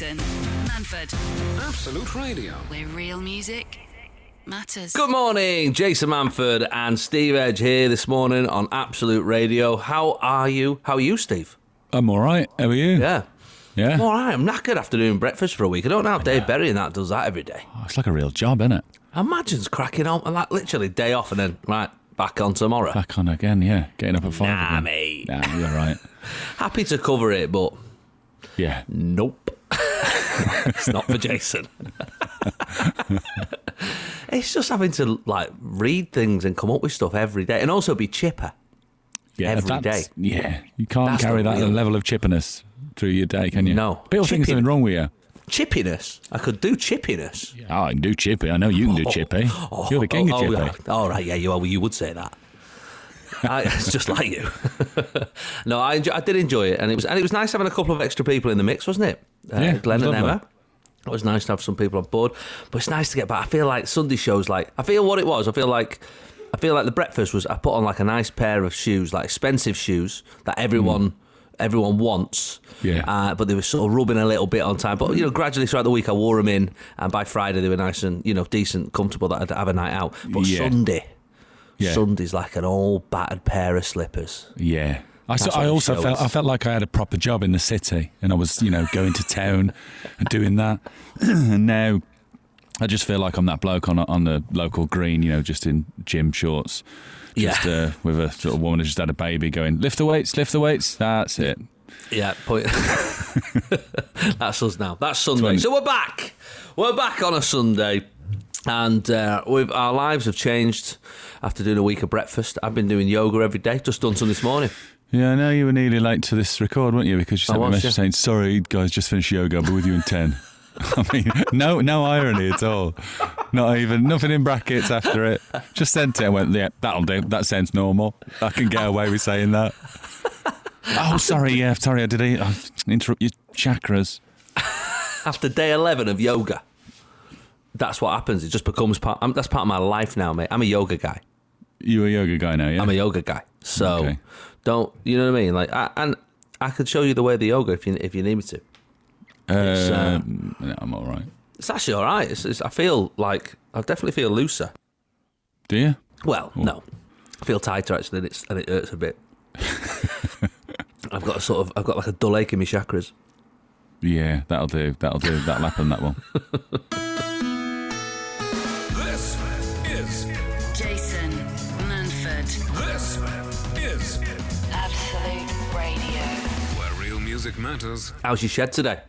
Jason Manford, Absolute Radio. where real music matters. Good morning, Jason Manford and Steve Edge here this morning on Absolute Radio. How are you? How are you, Steve? I'm all right. How are you? Yeah. Yeah. I'm all right. I'm knackered after doing breakfast for a week. I don't know how Dave Berry and that does that every day. Oh, it's like a real job, isn't it? Imagine's cracking on and like literally day off and then right back on tomorrow. Back on again, yeah. Getting up at five Nah, again. mate. Nah, you're right. Happy to cover it, but Yeah. nope. it's not for Jason. it's just having to like read things and come up with stuff every day and also be chipper. Yeah, Every day. Yeah. You can't That's carry that real- level of chippiness through your day, can you? No. People think something wrong with you. Chippiness. I could do chippiness. Oh, I can do chippy. I know you can do chippy. Oh, You're the king oh, of chippy. Oh, yeah. All right, yeah, you are. You would say that. I, it's just like you. no, I, enjoy, I did enjoy it, and it was and it was nice having a couple of extra people in the mix, wasn't it? Uh, Yeah, Glenn and. Emma. It was nice to have some people on board, but it's nice to get back. I feel like Sunday shows, like I feel what it was. I feel like I feel like the breakfast was. I put on like a nice pair of shoes, like expensive shoes that everyone. Everyone wants, Yeah. Uh, but they were sort of rubbing a little bit on time. But you know, gradually throughout the week, I wore them in, and by Friday they were nice and you know decent, comfortable that I'd have a night out. But Yeah. Sunday, Yeah. Sunday's like an old battered pair of slippers. Yeah. I, so, I also show felt. I felt like I had a proper job in the city, and I was, you know, going to town and doing that. and now I just feel like I'm that bloke on on the local green, you know, just in gym shorts, just Yeah. uh, with a sort of woman who just had a baby, going lift the weights, lift the weights. That's it. Yeah, point. That's us now. That's Sunday. when- So we're back. We're back on a Sunday, and uh, we've, our lives have changed after doing a week of breakfast. I've been doing yoga every day. Just done some this morning. Yeah, I know you were nearly late to this record, weren't you? Because you sent me a message yeah. saying, "Sorry, guys, just finished yoga. I'll be with you in 10. I mean, no, no irony at all. Not even nothing in brackets after it. Just sent it and went, "Yeah, that'll do. That sounds normal. I can get away with saying that." oh, sorry. Yeah, sorry. I did I interrupt your chakras. After day eleven of yoga, that's what happens. It just becomes part. I'm, that's part of my life now, mate. I'm a yoga guy. You are a yoga guy now, yeah? I'm a yoga guy. So Okay. don't you know what I mean? Like, I, and I could show you the way of the yoga if you if you need me to. it's, uh, Um, yeah, I'm all right. It's actually all right. It's, it's, I feel like I definitely feel looser. Do you? Well, no, I feel tighter actually, and, it's, and it hurts a bit. I've got a sort of, I've got like a dull ache in my chakras. Yeah, that'll do. That'll do. That'll happen. That one. music matters. How's your shed today?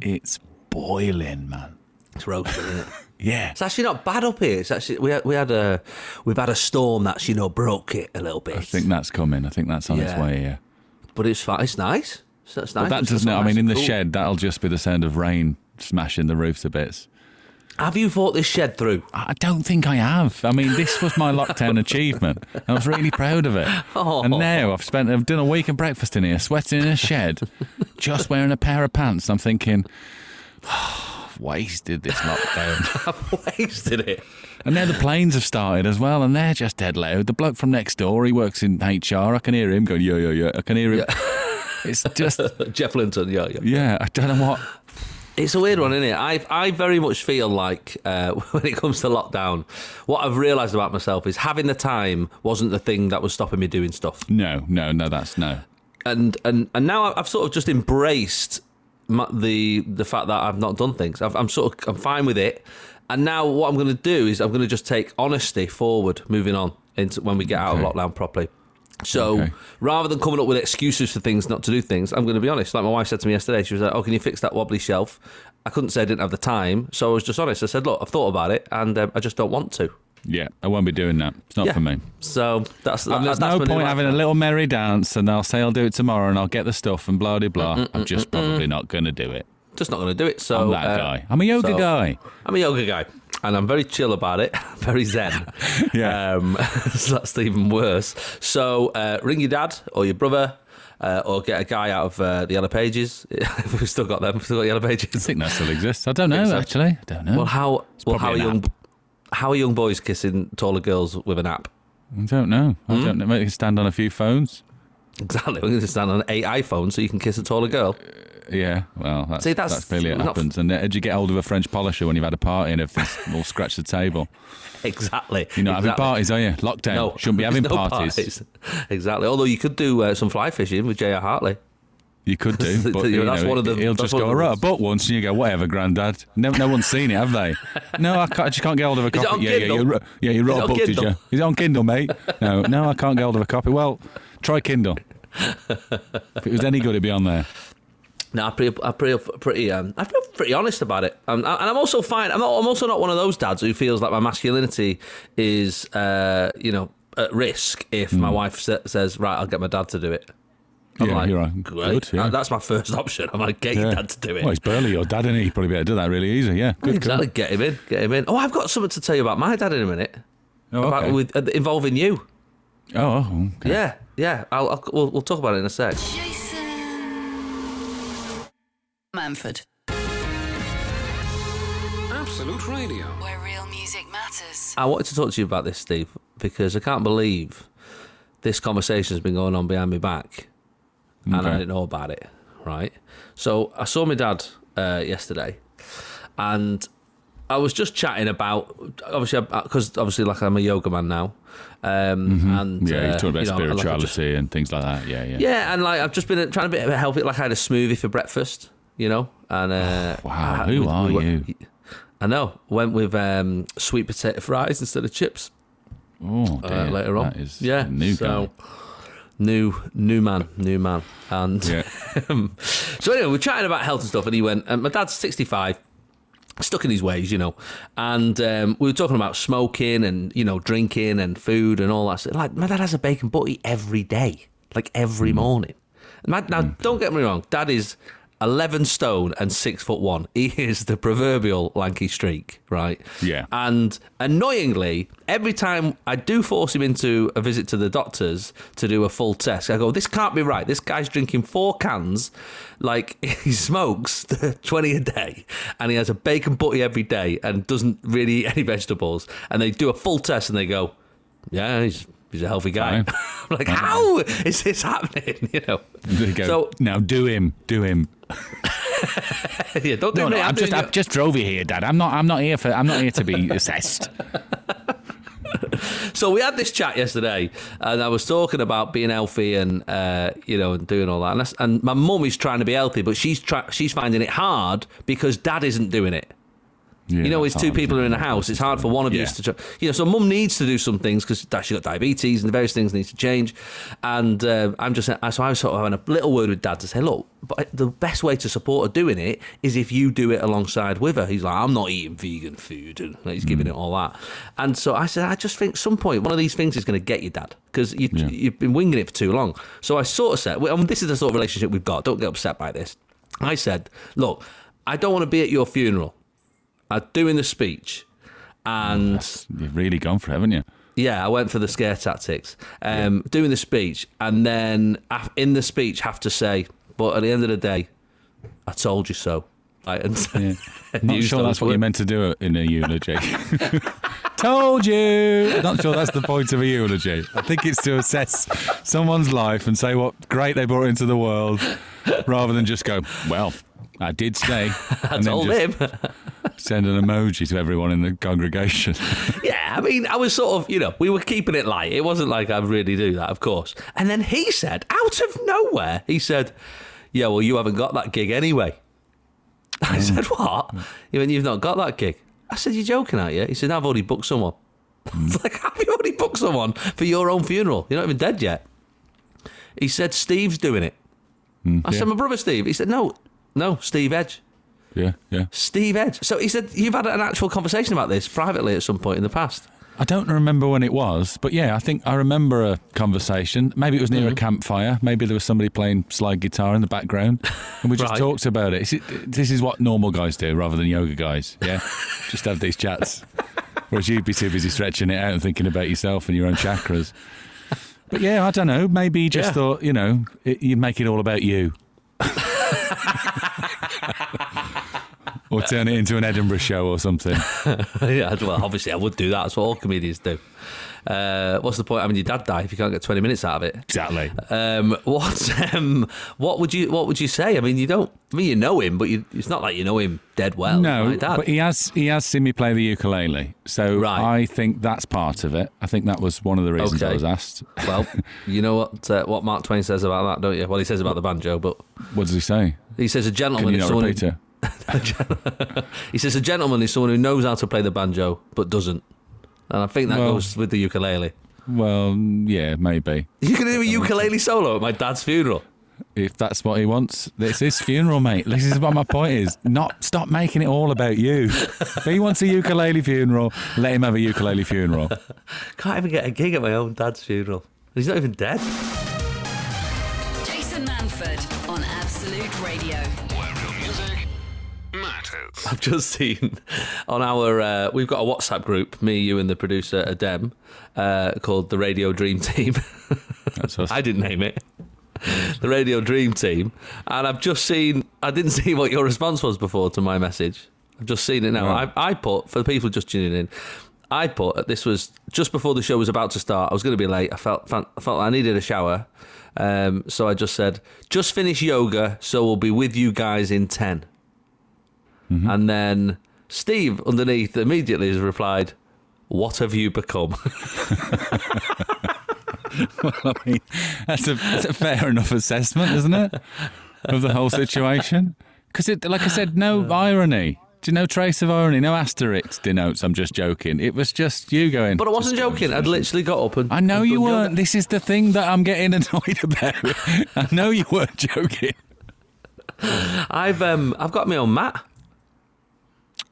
It's boiling, man. It's roasting, isn't it? Yeah. It's actually not bad up here. It's actually we had, we had a we've had a storm that's you know broke it a little bit. I think that's coming. I think that's on its Yeah. way here. but it's fine. It's nice. It's, it's nice. But that It's doesn't. all I nice mean, in and the cool. shed, that'll just be the sound of rain smashing the roof to bits. Have you thought this shed through? I don't think I have. I mean, this was my lockdown achievement. I was really proud of it. Oh. And now I've spent, I've done a week of breakfast in here, sweating in a shed, just wearing a pair of pants. I'm thinking, I've wasted this lockdown. I've wasted it. And now the planes have started as well, and they're just dead loud. The bloke from next door, he works in HR. I can hear him going, yeah, yeah, yeah. I can hear him. Yeah. It's just, Jeff Linton, yeah, yeah. yeah, I don't know what. It's a weird one, isn't it? I I very much feel like uh, when it comes to lockdown, what I've realised about myself is having the time wasn't the thing that was stopping me doing stuff, No, no, no, that's no. and and and now I've sort of just embraced my, the the fact that I've not done things. I've, I'm sort of I'm fine with it, and now what I'm going to do is I'm going to just take honesty forward, moving on into when we get out Okay. of lockdown properly. So Okay. rather than coming up with excuses for things not to do things, I'm going to be honest. Like my wife said to me yesterday, she was like, "Oh, can you fix that wobbly shelf?" I couldn't say I didn't have the time, so I was just honest. I said, "Look, I've thought about it, and um, I just don't want to." Yeah, I won't be doing that. It's not Yeah. for me. So that's there's that's no point having a little merry dance and I'll say I'll do it tomorrow and I'll get the stuff and blah, blah, blah. I'm just probably not going to do it. Just not going to do it. So I'm that uh, guy. I'm a yoga so- guy. I'm a yoga guy, and I'm very chill about it, very zen. Yeah. Um, so that's even worse. So uh, ring your dad or your brother. Uh, or get a guy out of uh, the Yellow Pages. We've still got them. We've still got Yellow I Pages. think that still exists. I don't know, so. actually. I don't know. Well, how well how are probably an young how are young boys kissing taller girls with an app? I don't know. I Hmm? don't know. Maybe stand on a few phones. Exactly. We're going to stand on eight iPhones so you can kiss a taller girl. Yeah, well, that's, See, that's- that's clearly it happens. And uh, did you get hold of a French polisher when you've had a party and everything's all scratched the table? Exactly. You're not having parties, are you? Lockdown. No, Shouldn't be having no parties. Exactly. Although you could do uh, some fly fishing with J.R. Hartley. You could do, but You know, that's one of the- he'll just go, right, I bought once, and you go, whatever, Grandad. No, no one's seen it, have they? No, I, can't, I just can't get hold of a copy. yeah, yeah, you, wrote- yeah, you wrote a book, did you? Is it on Kindle, mate? No, no, I can't get hold of a copy. Well, try Kindle. If it was any good, it'd be on there. No, I'm pretty, I'm pretty, pretty, um, I feel pretty honest about it, um, and I'm also fine. I'm, not, I'm also not one of those dads who feels like my masculinity is, uh, you know, at risk if my wife sa- says, "Right, I'll get my dad to do it." I'm Hmm. Yeah, like, you're right. Good, yeah. That's my first option. I'm like, get your dad to do it. Well, it's barely your dad, isn't he? He'd probably be able to do that really easy. Yeah, good. exactly. Get him in. Get him in. Oh, I've got something to tell you about my dad in a minute. Oh, About okay. with uh, involving you. oh, oh, okay. Yeah, yeah. I'll, I'll we'll, we'll talk about it in a sec. Jason Manford, Absolute Radio. where real music matters. I wanted to talk to you about this, Steve, because I can't believe this conversation has been going on behind my back, and I didn't know about it. Right. So I saw my dad uh, yesterday, and I was just chatting about obviously because obviously like I'm a yoga man now, um, and Mm-hmm. Yeah, uh, you're talking about you know, like, spirituality just- and things like that. Yeah, yeah. yeah, and like I've just been trying to be help it. Like I had a smoothie for breakfast, you know, and uh, Wow, who we- are we you? I know. Went with um, sweet potato fries instead of chips Oh, uh, later on. That is yeah, new so, guy. New, new man, new man, and Yeah. so anyway, we're chatting about health and stuff, and he went. And my dad's sixty-five, stuck in his ways, you know, and um, we were talking about smoking and you know drinking and food and all that. stuff. Like my dad has a bacon butty every day, like every morning. And my, now, don't get me wrong, dad is. 11 stone and 6 foot 1. He is the proverbial lanky streak, right? Yeah. And annoyingly, every time I do force him into a visit to the doctors to do a full test, I go, this can't be right. This guy's drinking four cans, like he smokes 20 a day, and he has a bacon butty every day and doesn't really eat any vegetables. And they do a full test and they go, yeah, he's, he's a healthy guy. I'm like, how is this happening? You know? Go. So, now do him, do him. yeah, don't do No, me. no, I'm I'm just, I've just drove you here, Dad. I'm not, I'm not here for, I'm not here to be assessed. So we had this chat yesterday, and I was talking about being healthy and uh, you know and doing all that. And, and my mum is trying to be healthy, but she's try- she's finding it hard because dad isn't doing it. Yeah, You know, it's two people are in a house. It's hard for one of you to, try, you know. So mum needs to do some things because she's got diabetes and the various things need to change. And uh, I'm just so I was sort of having a little word with dad to say, look, but the best way to support her doing it is if you do it alongside with her. He's like, I'm not eating vegan food, and he's giving Mm. it all that. And so I said, I just think some point one of these things is going to get you, dad, because you, Yeah. you've been winging it for too long. So I sort of said, well, and this is the sort of relationship we've got. Don't get upset by this. I said, look, I don't want to be at your funeral. I'm doing the speech, and You've really gone for it, haven't you? yeah, I went for the scare tactics. Um, Doing the speech, and then in the speech, have to say, but at the end of the day, I told you so. And, Yeah. Not sure that's what you meant to do in a eulogy. Told you. Not sure that's the point of a eulogy. I think it's to assess someone's life and say what great they brought into the world, rather than just go, "Well, I did stay." I told him. Send an emoji to everyone in the congregation. yeah, I mean, I was sort of, you know, we were keeping it light. It wasn't like I really do that, of course. And then he said, out of nowhere, he said, "Yeah, well, you haven't got that gig anyway." I Mm. said, "What?" He went, "You've not got that gig." I said, "You're joking, aren't you?" He said, "I've already booked someone." Mm. Like, have you already booked someone for your own funeral? You're not even dead yet. He said, "Steve's doing it." I Mm, yeah. said, "My brother Steve." He said, "No, no, Steve Edge." yeah, yeah. Steve Edge. So he said, "You've had an actual conversation about this privately at some point in the past." I don't remember when it was, but yeah, I think I remember a conversation. Maybe it was Mm-hmm. near a campfire. Maybe there was somebody playing slide guitar in the background, and we just Right. talked about it- This is what normal guys do rather than yoga guys. Yeah, just have these chats. Whereas you'd be too busy stretching it out and thinking about yourself and your own chakras. But yeah, I don't know. Maybe he just Yeah. thought, you know, it, you make it all about you. or turn it into an Edinburgh show or something. yeah, well, obviously I would do that. That's what all comedians do. Uh, what's the point I mean, your dad die if you can't get twenty minutes out of it? Exactly. Um, what um, what would you what would you say? I mean, you don't. I mean, you know him, but you, it's not like you know him dead well. No, dad. but he has he has seen me play the ukulele, so Right. I think that's part of it. I think that was one of the reasons I was asked. well, you know what uh, what Mark Twain says about that, don't you? Well, he says about the banjo, but What does he say? he says a Can gentleman you is not someone. repeat it? He says a gentleman is someone who knows how to play the banjo but doesn't, and I think that Well- goes with the ukulele. Well, yeah, maybe. You can do a ukulele solo at my dad's funeral. If that's what he wants, it's his funeral, mate. This is what my point is. Not stop making it all about you. If he wants a ukulele funeral, let him have a ukulele funeral. Can't even get a gig at my own dad's funeral. He's not even dead. I've just seen on our uh, we've got a WhatsApp group, me, you, and the producer Adem, uh, called the Radio Dream Team. That's us. I didn't name it. The Radio Dream Team, and I've just seen. I didn't see what your response was before to my message. I've just seen it now. Right. I, I put for the people just tuning in. I put this was just before the show was about to start. I was going to be late. I felt felt, felt I needed a shower, um, so I just said, "Just finish yoga, so we'll be with you guys in 10 And then Steve underneath immediately has replied, "What have you become?" I mean, that's a, that's a fair enough assessment, isn't it, of the whole situation? Because, it, like I said, no irony. Do no trace of irony? No asterisk denotes. I'm just joking. It was just you going. but I wasn't joking. I'd literally got up and I know and you weren't. This is the thing that I'm getting annoyed about. I know you weren't joking. I've um I've got my own mat.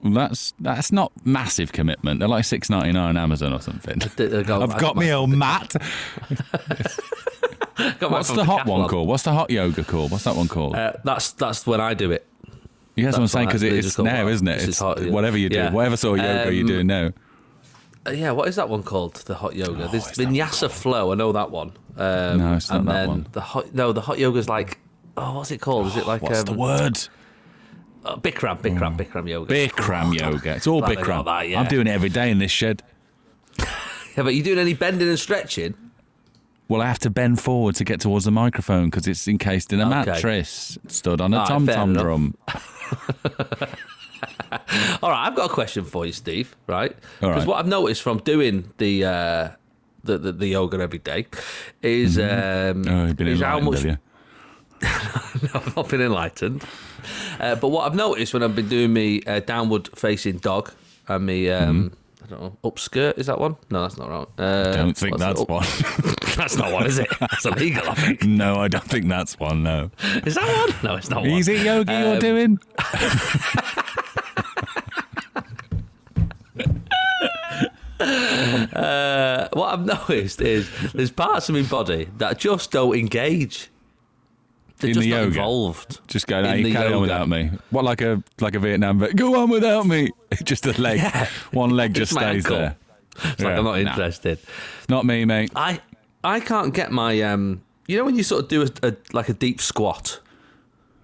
Well, that's that's not massive commitment. They're like six ninety nine on Amazon or something. I've got my own mat. What's the hot one called? What's the hot yoga called? What's that one called? Uh, that's that's when I do it. yeah, that's what I'm saying because it's now, "Wow, isn't it? It's hot, yeah." whatever you do, Yeah. whatever sort of yoga you're Um, doing now. Uh, yeah, what is that one called? The hot yoga. There's is vinyasa flow. I know that one. Um, No, it's not and that then one. The hot no, the hot yoga's like oh, what's it called? Is it like What's um, the word? Uh, Bikram? Bikram, Bikram yoga. Bikram yoga. It's all Glad Bikram. that, yeah. I'm doing it every day in this shed. Yeah, but you doing any bending and stretching? Well, I have to bend forward to get towards the microphone because it's encased in a Okay. mattress, stood on a right, tom tom drum. All right, I've got a question for you, Steve. Right? Because right. what I've noticed from doing the uh, the, the the yoga every day is um, Oh, you've been is how much have you? I've not been enlightened. Uh, but what I've noticed when I've been doing me uh, downward facing dog and me, um, I don't know, upskirt, is that one? No, that's not right. Uh, Don't think that's one. that's not one, is it? That's illegal, I think. no, I don't think that's one. No. Is that one? No, it's not one. Is it yoga you're Um, doing? Uh, what I've noticed is there's parts of my body that just don't engage. They're In just the not yoga? involved. Just go. No, in you carry on without me. What like a like a Vietnam vet? Go on without me. Just a leg. One leg just stays ankle. there. It's like I'm not nah. interested. Not me, mate. I I can't get my um. You know when you sort of do a, a like a deep squat.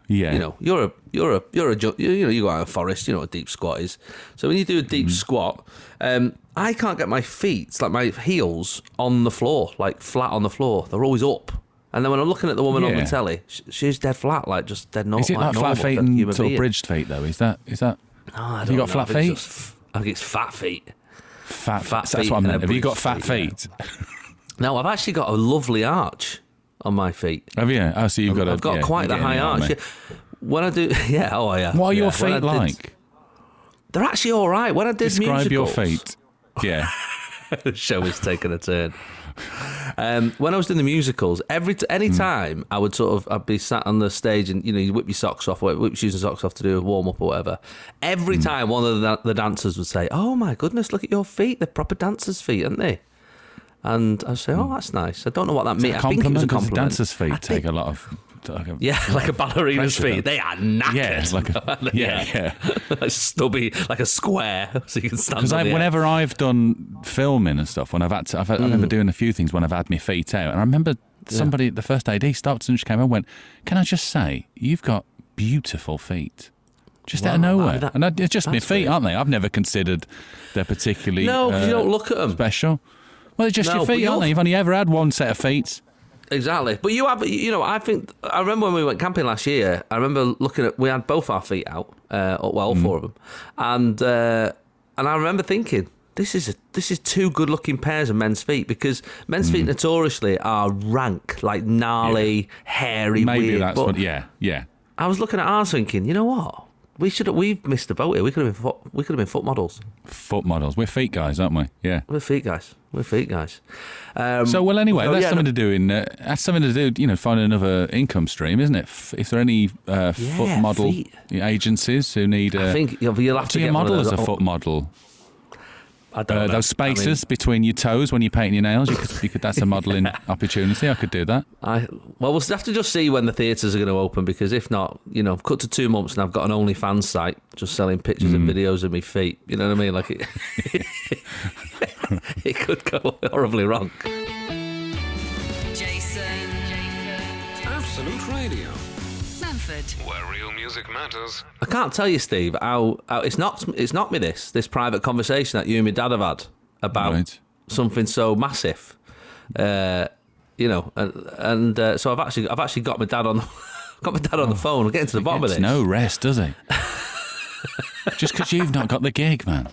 Yeah. You know, you're a you're a you're a you you know you go out in a forest. You know what a deep squat is. So when you do a deep Mm-hmm. squat, um, I can't get my feet like my heels on the floor, like flat on the floor. They're always up. And then when I'm looking at the woman on Yeah. the telly, sh- she's dead flat, like just dead normal. Is it like flat feet and sort of bridged feet though? Is that is that No, I don't you got know. flat I think feet? just- I think it's fat feet. fat? Fat that's feet what I and meant. a Have you got bridged fat feet, yeah. feet? No, I've actually got a lovely arch on my feet. Have you? Oh, so you've got. I've a, got yeah, quite you're the high getting arch. Yeah. When I do, yeah, oh yeah. What are yeah. your When I feet did- like? They're actually all right. When I did Describe your musicals- feet. Yeah. the show is taking a turn. Um, when I was doing the musicals, every t- any hmm. time I would sort of I'd be sat on the stage and you know you whip your socks off, or whip your shoes and socks off to do a warm up or whatever. Every hmm. time one of the, the dancers would say, "Oh my goodness, look at your feet! They're proper dancers' feet, aren't they?" And I'd say, "Oh, hmm. that's nice." I don't know what that means. I think it was a compliment. Dancers' feet I take think- a lot of. Like a, Yeah, like a ballerina's feet. They are knackered. Yeah, like a, yeah, yeah. like stubby, like a square, so you can stand. Because on I, the edge. whenever I've done filming and stuff, when I've had to, I've had, I Mm. remember doing a few things when I've had my feet out, and I remember somebody, the first AD stopped and just came and went, "Can I just say, you've got beautiful feet." just Wow, out of nowhere. that- and I, it's just my feet, weird. aren't they? I've never considered they're particularly No, 'cause you uh, don't look at them special. Well, they're just No, your feet, aren't they? You've only ever had one set of feet. Exactly. But you have, you know, I think, I remember when we went camping last year, I remember looking at, we had both our feet out, uh, well, all four of them. And, uh, and I remember thinking, this is a, this is two good looking pairs of men's feet because men's feet notoriously are rank, like gnarly, hairy, Maybe weird. that's but what. Yeah, yeah. I was looking at ours thinking, you know what? We should have, we've missed the boat here. We could have been foot, we could have been foot models. Foot models. We're feet guys, aren't we? Yeah. We're feet guys. We're feet guys. Um, So well, anyway, that's yeah, something no- to do in. Uh, that's something to do. You know, find another income stream, isn't it? F- If there are any uh, foot model feet. agencies who need, uh, I think you'll you'll have to get model as a foot model? I don't Uh, know. those I mean- spaces between your toes when you're painting your nails, you could, you could that's a modelling opportunity. I could do that. I well, we'll have to just see when the theatres are going to open because if not, you know, I've cut to two months and I've got an OnlyFans site just selling pictures and videos of my feet. You know what I mean? Like it, it could go horribly wrong. Jason. Absolute Radio, Manford. where real music matters. I can't tell you, Steve, how, how it's not it's not me this this private conversation that you and my dad have had about Right. something so massive. Uh, you know, and, and uh, so I've actually I've actually got my dad on got my dad on the phone. I'm getting to the bottom of Gets this. no rest, does he? Just because you've not got the gig, man.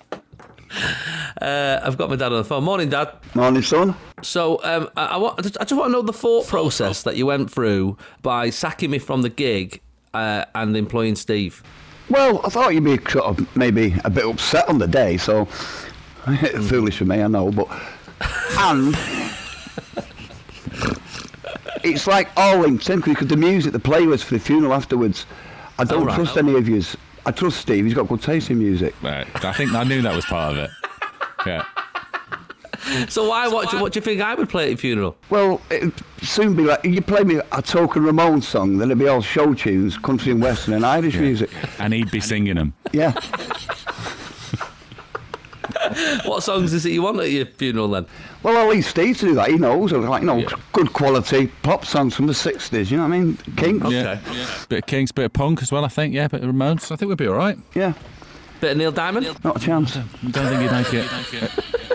Uh, I've got my dad on the phone. Morning, Dad. Morning, son. So um, I, I, want, I just I just want to know the thought process that you went through by sacking me from the gig uh, and employing Steve. Well, I thought you'd be sort of maybe a bit upset on the day, so foolish of me, I know, but and it's like all linked in because the music, the playlist for the funeral afterwards. I don't Oh, right. trust any of yous. I trust Steve. He's got good taste in music. Right. I think I knew that was part of it. Yeah. So why? What, do- what do you think I would play at your funeral? Well, it'd soon be like you play me a token Ramones song, then it'd be all show tunes, country and western and Irish music. And he'd be singing them. Yeah. What songs is it you want at your funeral then? Well, I'll leave Steve to do that. He knows. Like, you know, good quality pop songs from the 60s, you know what I mean? Kinks. Yeah. Bit of Kinks, bit of punk as well, I think. Yeah, bit of Ramones. I think we'd be all right. Yeah, Bit of Neil Diamond. not a chance. I don't think he'd make it.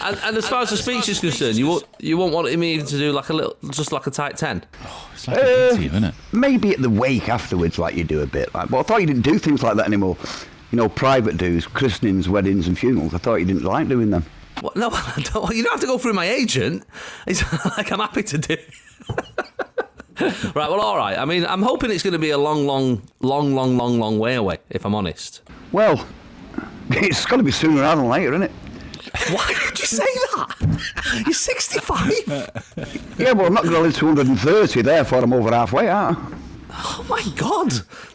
And, and as far as the speech is concerned, you won't you won't want me even to do like a little, just like a tight ten. Oh, It's like a interview, uh, isn't it? Maybe at the wake afterwards, like you do a bit. Like, but I thought you didn't do things like that anymore. You know, private dues, christenings, weddings, and funerals. I thought you didn't like doing them. No, I don't, you don't have to go through my agent. It's like I'm happy to do. right. Well, all right. I mean, I'm hoping it's going to be a long, long, long, long, long, long way away. If I'm honest. Well, it's got to be sooner rather than later, isn't it? Why would you say that? You're 65. Yeah, well, I'm not going to live to 130, therefore I'm over halfway, aren't I? Oh my god!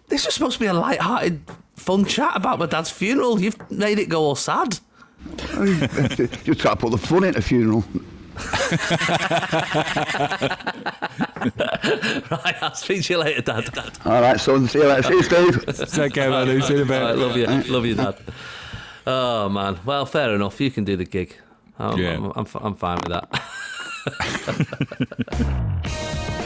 This was supposed to be a light-hearted, fun chat about my dad's funeral. You've made it go all sad. Just try to put the fun into a funeral. Right. I'll speak to you later, Dad. Dad. All right, son. See you later. See you, Steve. Take care, man. See you in a bit. All right, love you, love you, Dad. Oh man. Well, fair enough. You can do the gig. I'm, Yeah. I'm, I'm, I'm fine with that.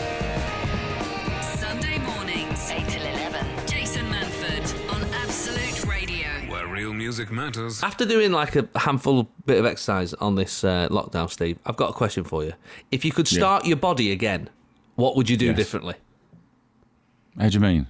music matters. After doing like a handful bit of exercise on this uh, lockdown, Steve, I've got a question for you. If you could start your body again, what would you do Yes. differently? How do you mean?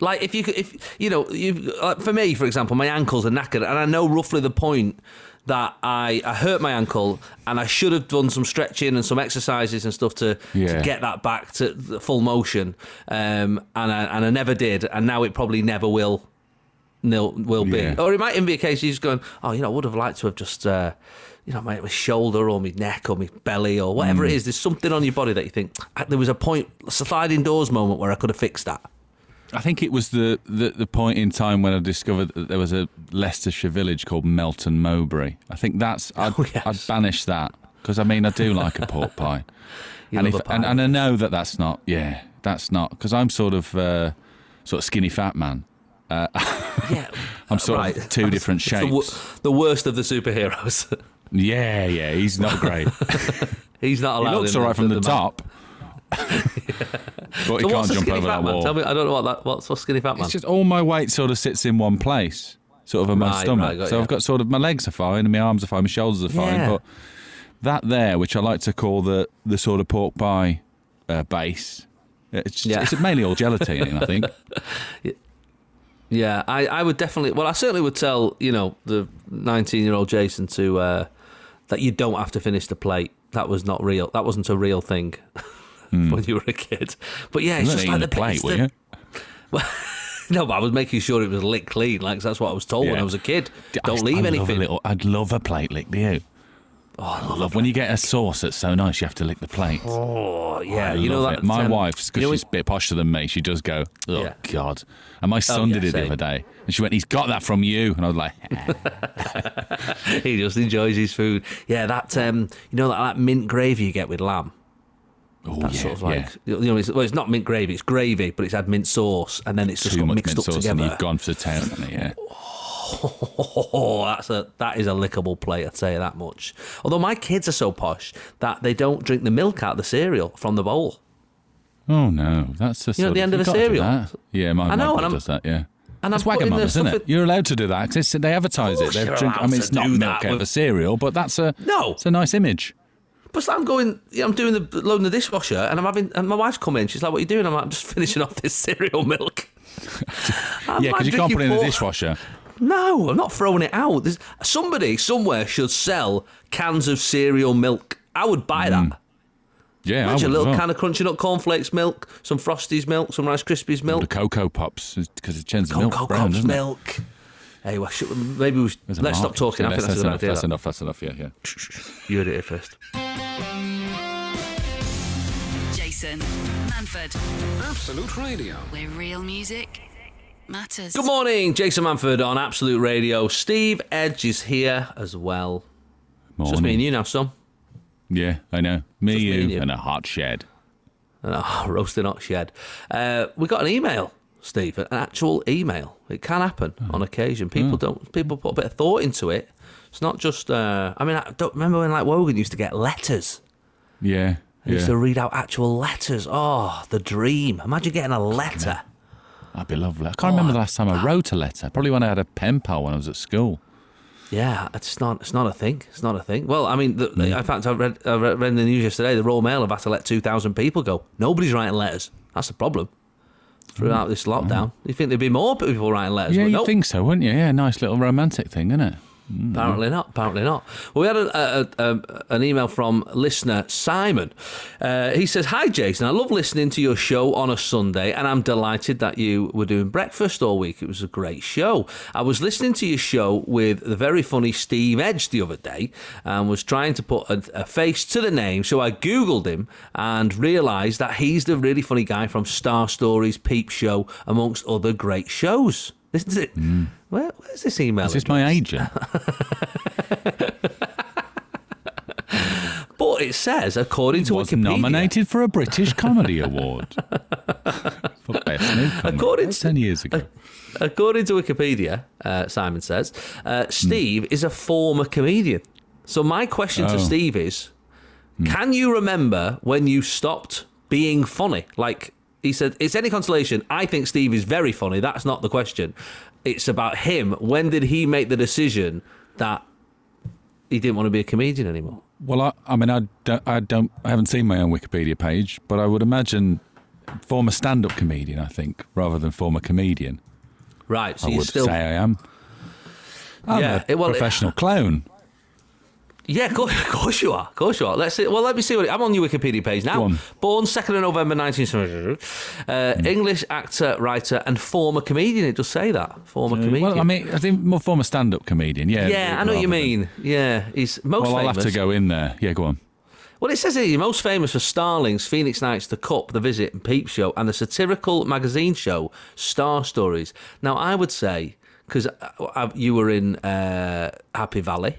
Like if you could, if you know, you like for me, for example, my ankles are knackered, and I know roughly the point that I, I hurt my ankle, and I should have done some stretching and some exercises and stuff to, Yeah. to get that back to the full motion, um, and I, and I never did, and now it probably never will. Nil will be, Yeah. or it might even be a case of just going, oh, you know, I would have liked to have just, uh, you know, my, my shoulder or my neck or my belly or whatever Mm. it is. There's something on your body that you think "Ah, there was a point, sliding doors moment where I could have fixed that. I think it was the, the, the point in time when I discovered that there was a Leicestershire village called Melton Mowbray. I think that's I'd, Oh, yes. I'd banish that because I mean I do like a pork pie, and, if, a and and I know that that's not yeah that's not because I'm sort of uh, sort of skinny fat man. Yeah, I'm sort right. of two different It's the, wo- shapes. the worst of the superheroes. Yeah, yeah, he's not great. He's not allowed. he looks all right from the, map. top. but he can't jump over that man? wall. Tell me, I don't know what that. What's what's skinny fat man? It's just all my weight sort of sits in one place, sort of in my Right, stomach. right, got so you. I've got sort of my legs are fine, and my arms are fine, my shoulders are fine, Yeah. but that there, which I like to call the the sort of pork pie uh, base, it's, Yeah. it's mainly all gelatin, I think. Yeah, I, I would definitely. Well, I certainly would tell you know the 19 year old Jason to uh, that you don't have to finish the plate. That was not real. That wasn't a real thing when you were a kid. But yeah, it's just like the it's plate, were the- you? No, but I was making sure it was licked clean. Like that's what I was told when I was a kid. Don't leave I love a anything. little- I'd love a plate licked do you? Oh, I love when you get a sauce that's so nice, you have to lick the plate. Oh, yeah, I you know that. it. My um, wife's because you know she's a bit posher than me. She does go, oh Yeah. god. And my son yeah, did it the same. other day, and she went, "He's got that from you," and I was like, he just enjoys his food. Yeah, that um, you know that, that mint gravy you get with lamb. "Oh That's yeah, sort of yeah." like you know, it's, well, it's not mint gravy, it's gravy, but it's had mint sauce, and then it's just Too got much mixed mint up sauce, and together. you've gone for the town. Yeah, Oh, that's a that is a lickable plate. I'd say that much. Although my kids are so posh that they don't drink the milk out of the cereal from the bowl. Oh no, that's a You know, at the end of a cereal. Yeah, my, I know, my and does that. Yeah. And That's the Wagamama's, isn't it? You're allowed to do that because they advertise it. They drink. I mean, it's not milk out of a cereal, but that's a No. It's a nice image. But I'm going, yeah, I'm doing the loading the dishwasher, and I'm having, and my wife's come in. She's like, "What are you doing?" I'm like, "I'm just finishing off this cereal milk." Yeah, because you can't put it in the dishwasher. No, I'm not throwing it out. There's, somebody somewhere should sell cans of cereal milk. I would buy that. Hmm. Yeah, I Imagine a would as little well. can of Crunchy Nut cornflakes milk, some Frosties milk, some Rice Krispies milk, the cocoa pops because it turns the milk Cocoa brown, Pops milk. Hey, well, should, maybe we should, let's stop mark. talking. I think that's, a good enough. idea. That's that. enough. That's enough. Yeah, yeah. You heard it here first. Jason Manford, Absolute Radio. where real music matters. Good morning, Jason Manford on Absolute Radio. Steve Edge is here as well. It's Just me and you now, son. Yeah, I know. Me, Just me you, and you. and a hot shed. Oh, roasting hot shed. Uh, we got an email, Steve, an actual email. It can happen Oh. on occasion. People don't. People put a bit of thought into it. It's not just. Uh, I mean, I don't remember when like Wogan used to get letters. Yeah, He used yeah. to read out actual letters. Oh, the dream! Imagine getting a letter. That'd be lovely. I can't remember the last time I wrote a letter. Probably when I had a pen pal when I was at school. Yeah, it's not. It's not a thing. It's not a thing. Well, I mean, the, Mm. in fact, I read, I read read in the news yesterday. The Royal Mail have had to let two thousand people go. Nobody's writing letters. That's the problem. Throughout this lockdown, you think there'd be more people writing letters? Mm. yeah, you'd nope. think so, wouldn't you? Yeah, nice little romantic thing, isn't it? Apparently not. Apparently not. Well, we had a, a, a, an email from listener Simon. Uh, he says, "Hi Jason, I love listening to your show on a Sunday, and I'm delighted that you were doing breakfast all week. It was a great show. I was listening to your show with the very funny Steve Edge the other day, and was trying to put a face to the name. So I googled him and realised that he's the really funny guy from Star Stories, Peep Show, amongst other great shows." This is it. Where, where's this email? Is this my agent? But it says, according to was Wikipedia, nominated for a British Comedy Award for best new comedy. According to- ten years ago. according to Wikipedia, uh, Simon says, uh, Steve is a former comedian. So my question to Oh. Steve is, can you remember when you stopped being funny? Like he said, it's any consolation. I think Steve is very funny. That's not the question. It's about him. When did he make the decision that he didn't want to be a comedian anymore? Well, I, I mean, I don't, I don't, I haven't seen my own Wikipedia page, but I would imagine former stand-up comedian. I think rather than former comedian. Right. So I you would still, say I am. I'm Yeah, a it- well, it- professional clown. Yeah, of course, of course you are. Of course you are. Let's see. Well, let me see what I'm on your Wikipedia page now. Born 2nd of November 1972. Uh, Hmm. English actor, writer, and former comedian. It does say that. Former comedian. Well, I mean, I think more former stand-up comedian. Yeah. yeah, I know what you rather than- mean. Yeah, he's most Well, I'll famous. have to go in there. Yeah, go on. Well, it says here you're most famous for Starlings, Phoenix Nights, The Cup, The Visit, and Peep Show, and the satirical magazine show Star Stories. Now, I would say because you were in uh, Happy Valley,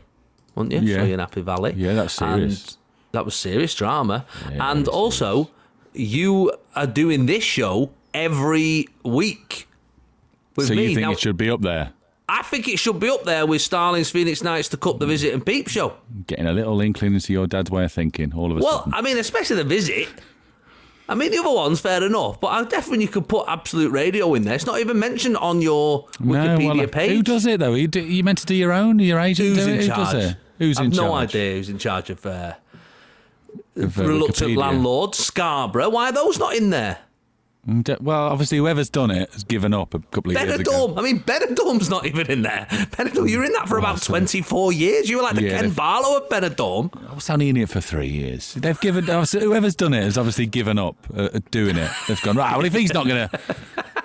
weren't you? Yeah. So you're in Happy Valley. Yeah, that's serious. And that was serious drama, Yeah, and also you are doing this show every week with so me. you think now, it should be up there? I think it should be up there with Starlings, Phoenix Nights, The Cup, The Visit, and Peep Show. Getting a little inkling into your dad's way of thinking all of a Well, sudden. Well, I mean, especially The Visit. I mean, the other ones, fair enough, but I definitely could put Absolute Radio in there. It's not even mentioned on your Wikipedia well, page. Who does it though? You, do, you meant to do your own? Your agent Who's do in it? Who charge? does it? Who's I've in no charge? idea who's in charge of uh, of, uh, reluctant Wikipedia? landlord Scarborough. Why are those not in there? Mm, Well, obviously, whoever's done it has given up a couple of years ago. Benidorm. I mean, Benidorm's not even in there. Benidorm, you were in that for about 24 years. You were like the Yeah, Ken they've- Barlow of Benidorm. I was only in it for three years. They've given obviously, whoever's done it has obviously given up uh, at doing it. They've gone right. Well, if he's not to,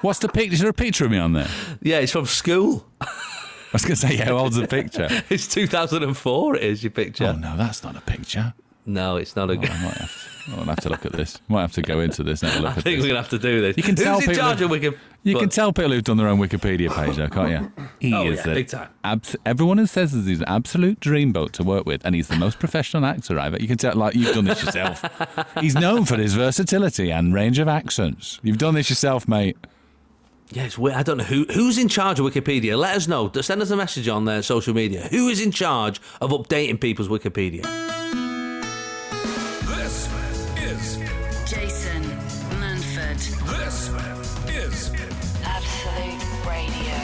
what's the picture? Is there a picture of me on there? Yeah, it's from school. I was going to say, yeah, how old's the picture? It's 2004, it is your picture. Oh no, that's not a picture. No, it's not a Oh, good. I might have to, I'll have to look at this. Might have to go into this and have a look I at think this. we're going to have to do this. You can Who's tell in people charge of have- Wiki? You Go can tell people who've done their own Wikipedia page, though, can't you? He Oh, is yeah, big time. abs- everyone who says that he's an absolute dreamboat to work with, and he's the most professional actor I've. Ever. You can tell, like you've done this yourself. he's known for his versatility and range of accents. You've done this yourself, mate. Yeah. I don't know who who's in charge of Wikipedia. Let us know. Send us a message on their social media. Who is in charge of updating people's Wikipedia? This is Jason Manford, this is Absolute Radio.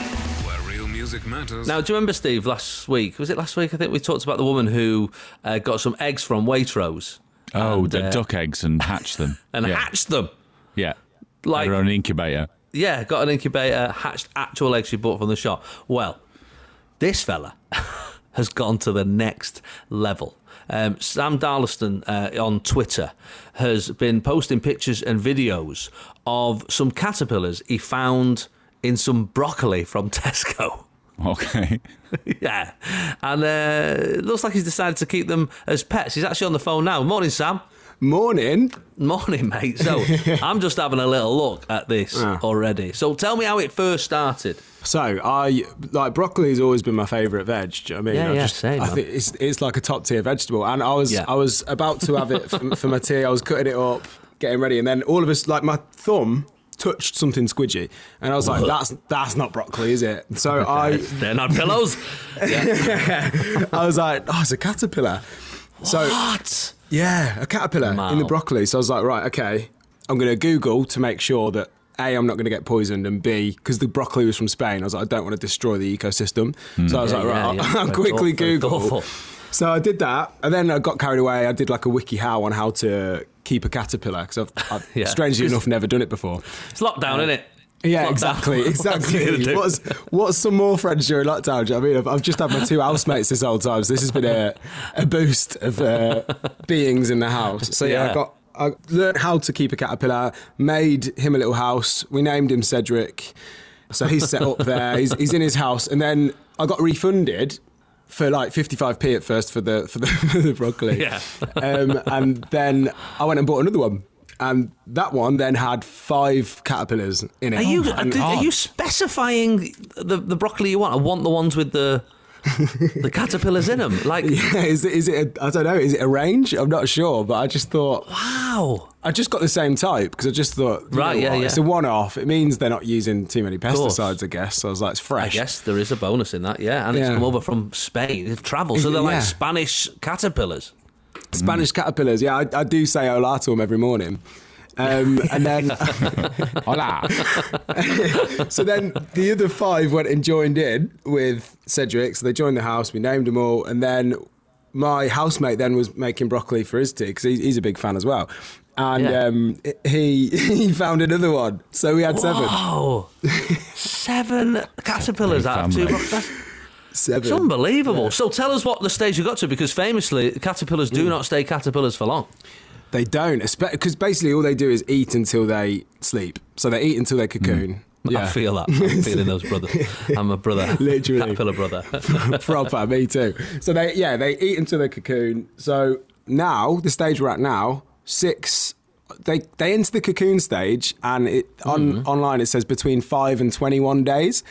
where real music matters. Now, do you remember Steve? Last week was it? Last week I think we talked about the woman who uh, got some eggs from Waitrose Oh, And, the uh, duck eggs and hatch them. and yeah. hatched them. Yeah. Like- Their own incubator. Yeah, got an incubator, hatched actual eggs she bought from the shop. Well, this fella has gone to the next level. Um, Sam Darlaston uh, on Twitter has been posting pictures and videos of some caterpillars he found in some broccoli from Tesco. Okay. yeah, and uh, it looks like he's decided to keep them as pets. He's actually on the phone now. Morning, Sam. Morning. Morning, mate. So I'm just having a little look at this Ah. already. So tell me how it first started. So I like broccoli has always been my favourite veg. Do you know what I mean? Yeah, I yeah, just, same, I think it's it's like a top tier vegetable. And I was Yeah. I was about to have it for, for my tea. I was cutting it up, getting ready, and then all of us like my thumb touched something squidgy, and I was like, "That's that's not broccoli, is it?" So I They're not pillows. I was like, "Oh, it's a caterpillar." So what? Yeah, a caterpillar in the broccoli. So I was like, right, okay, I'm going to Google to make sure that A, I'm not going to get poisoned, and B, because the broccoli was from Spain, I was like, I don't want to destroy the ecosystem. Hmm. So I was Yeah, like, right, yeah, I'll, yeah. I'll quickly very Google. So I did that, and then I got carried away. I did like a wiki how on how to keep a caterpillar because I've, I've strangely enough never done it before. It's lockdown, uh, isn't it? Yeah, exactly, What's it gonna exactly. what's what's some more friends during lockdown? Do you know I mean? I've, I've just had my two housemates this whole time, so this has been a, a boost of uh, beings in the house. So yeah, Yeah. I got I learned how to keep a caterpillar, made him a little house. We named him Cedric, so he's set up there. He's, he's in his house, and then I got refunded. For like 55p at first for the for the, for the broccoli, Yeah. um, and then I went and bought another one, and that one then had five caterpillars in it. Are you oh And- are, are you specifying the, the broccoli you want? I want the ones with the the caterpillars in them. Like, Yeah, is it, is it a, I don't know, is it a range? I'm not sure, but I just thought, wow. I just got the same type because I just thought, Right, yeah, what, yeah. It's a one off. It means they're not using too many pesticides, I guess. So I was like, it's I fresh. guess there is a bonus in that, yeah. And it's come over from Spain. They've travelled, so they're like Spanish caterpillars. Spanish caterpillars, yeah, I, I do say hola to them every morning. Um, and then, Hola. so then the other five went and joined in with Cedric. So they joined the house. We named them all, and then my housemate then was making broccoli for his tea because he, he's a big fan as well. And Yeah. um, he he found another one, so we had seven. Oh, seven caterpillars out of two. That's Seven. it's unbelievable. So tell us what the stage you got to, because famously caterpillars Mm. do not stay caterpillars for long. They don't, because basically all they do is eat until they sleep. So they eat until they cocoon. Yeah, I feel that. I'm feeling those brothers. I'm a brother, Literally. caterpillar brother. proper. Me too. So they, yeah, they eat until they cocoon. So now the stage we're at now, six. They they enter the cocoon stage, and it on Mm-hmm. online it says between five and twenty one days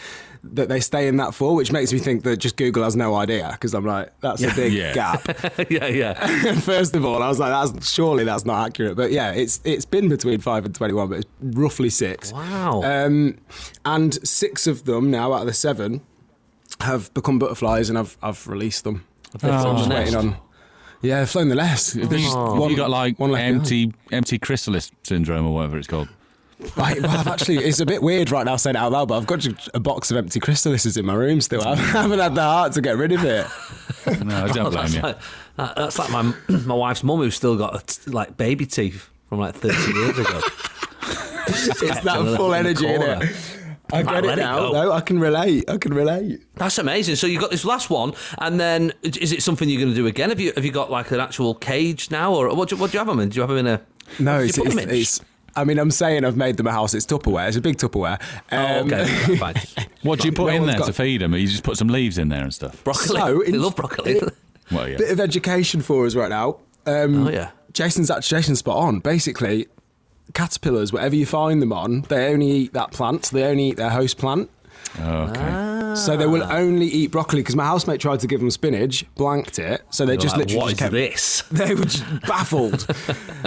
that they stay in that for, which makes me think that just Google has no idea because I'm like that's a big Yeah. gap. yeah, yeah. First of all, I was like, that's surely that's not accurate. But yeah, it's it's been between five and twenty one, but it's roughly six. Wow. Um, and six of them now out of the seven have become butterflies, and I've I've released them. They've So I'm just a waiting on. Yeah, they've flown the less. There's just one- you got like one left behind. empty empty chrysalis syndrome or whatever it's called. Right, well, I've actually, it's a bit weird right now saying it out loud, but I've got a box of empty crystalises in my room still. I haven't had the heart to get rid of it. No, I don't blame that's you. like, that- that's like my my wife's mum who's still got t- like baby teeth from like 30 years ago. It's that full energy in it. I get let it it now. go. No, I can relate. I can relate. That's amazing. So you got this last one, and then is it something you're going to do again? Have you have you got like an actual cage now, or what? Do you, what do you have them in? Do you have them in a? No, it's, it's, it's. I mean, I'm saying I've made them a house. It's Tupperware. It's a big Tupperware. Oh, Um, okay, fine. What do you put No in there got- to feed them? You just put some leaves in there and stuff. Broccoli. So, they love broccoli. Well, yeah. Bit of education for us right now. Um, Oh, yeah. Jason's actually Jason's spot on. Basically, caterpillars, whatever you find them on, they only eat that plant. So they only eat their host plant. Oh, okay. So they will ah. only eat broccoli because my housemate tried to give them spinach, blanked it. So they You're just like, literally what just is kept, this? They were just baffled.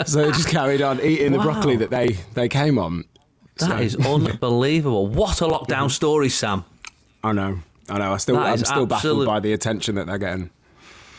so they just carried on eating the broccoli that they, they came on. That is unbelievable. What a lockdown story, Sam. I know. I know. I still, That I'm still baffled by the attention that they're getting.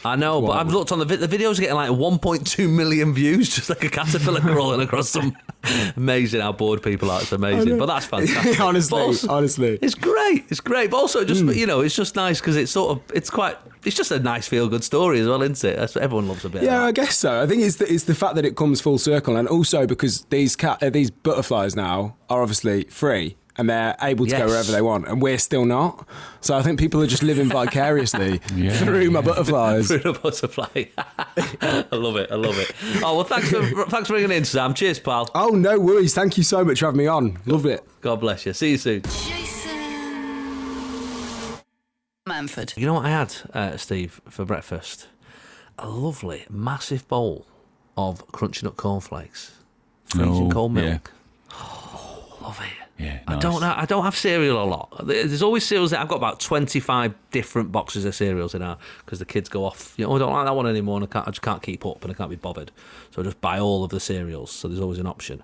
I know, but I've looked on the vi- the videos are getting like 1.2 million views, just like a caterpillar crawling across some. Amazing how bored people are. It's amazing, but that's fantastic. honestly, also- honestly. It's great. It's great. But also, just Hmm. you know, it's just nice because it's sort of it's quite. It's just a nice feel good story as well, isn't it? That's what everyone loves a bit. Yeah, I guess so. I think it's the, it's the fact that it comes full circle, and also because these cat uh, these butterflies now are obviously free and they're able to Yes. go wherever they want, and we're still not. So I think people are just living vicariously Yeah. through my butterflies. through Bruno Butterfly. I love it. I love it. Oh well, thanks for thanks for ringing in, Sam. Cheers, pal. oh no worries! Thank you so much for having me on. Love it. God bless you. See you soon. Jason Manford. You know what I had, uh, Steve, for breakfast? A lovely, massive bowl of crunchy nut cornflakes, freezing Oh, cold yeah. milk. Oh, love it. Yeah, I don't. I don't have cereal a lot. There's always cereals. That I've got about 25 different boxes of cereals in our because the kids go off. You know, "Oh, I don't like that one anymore, and I, can't, I just can't keep up, and I can't be bothered. So I just buy all of the cereals. So there's always an option.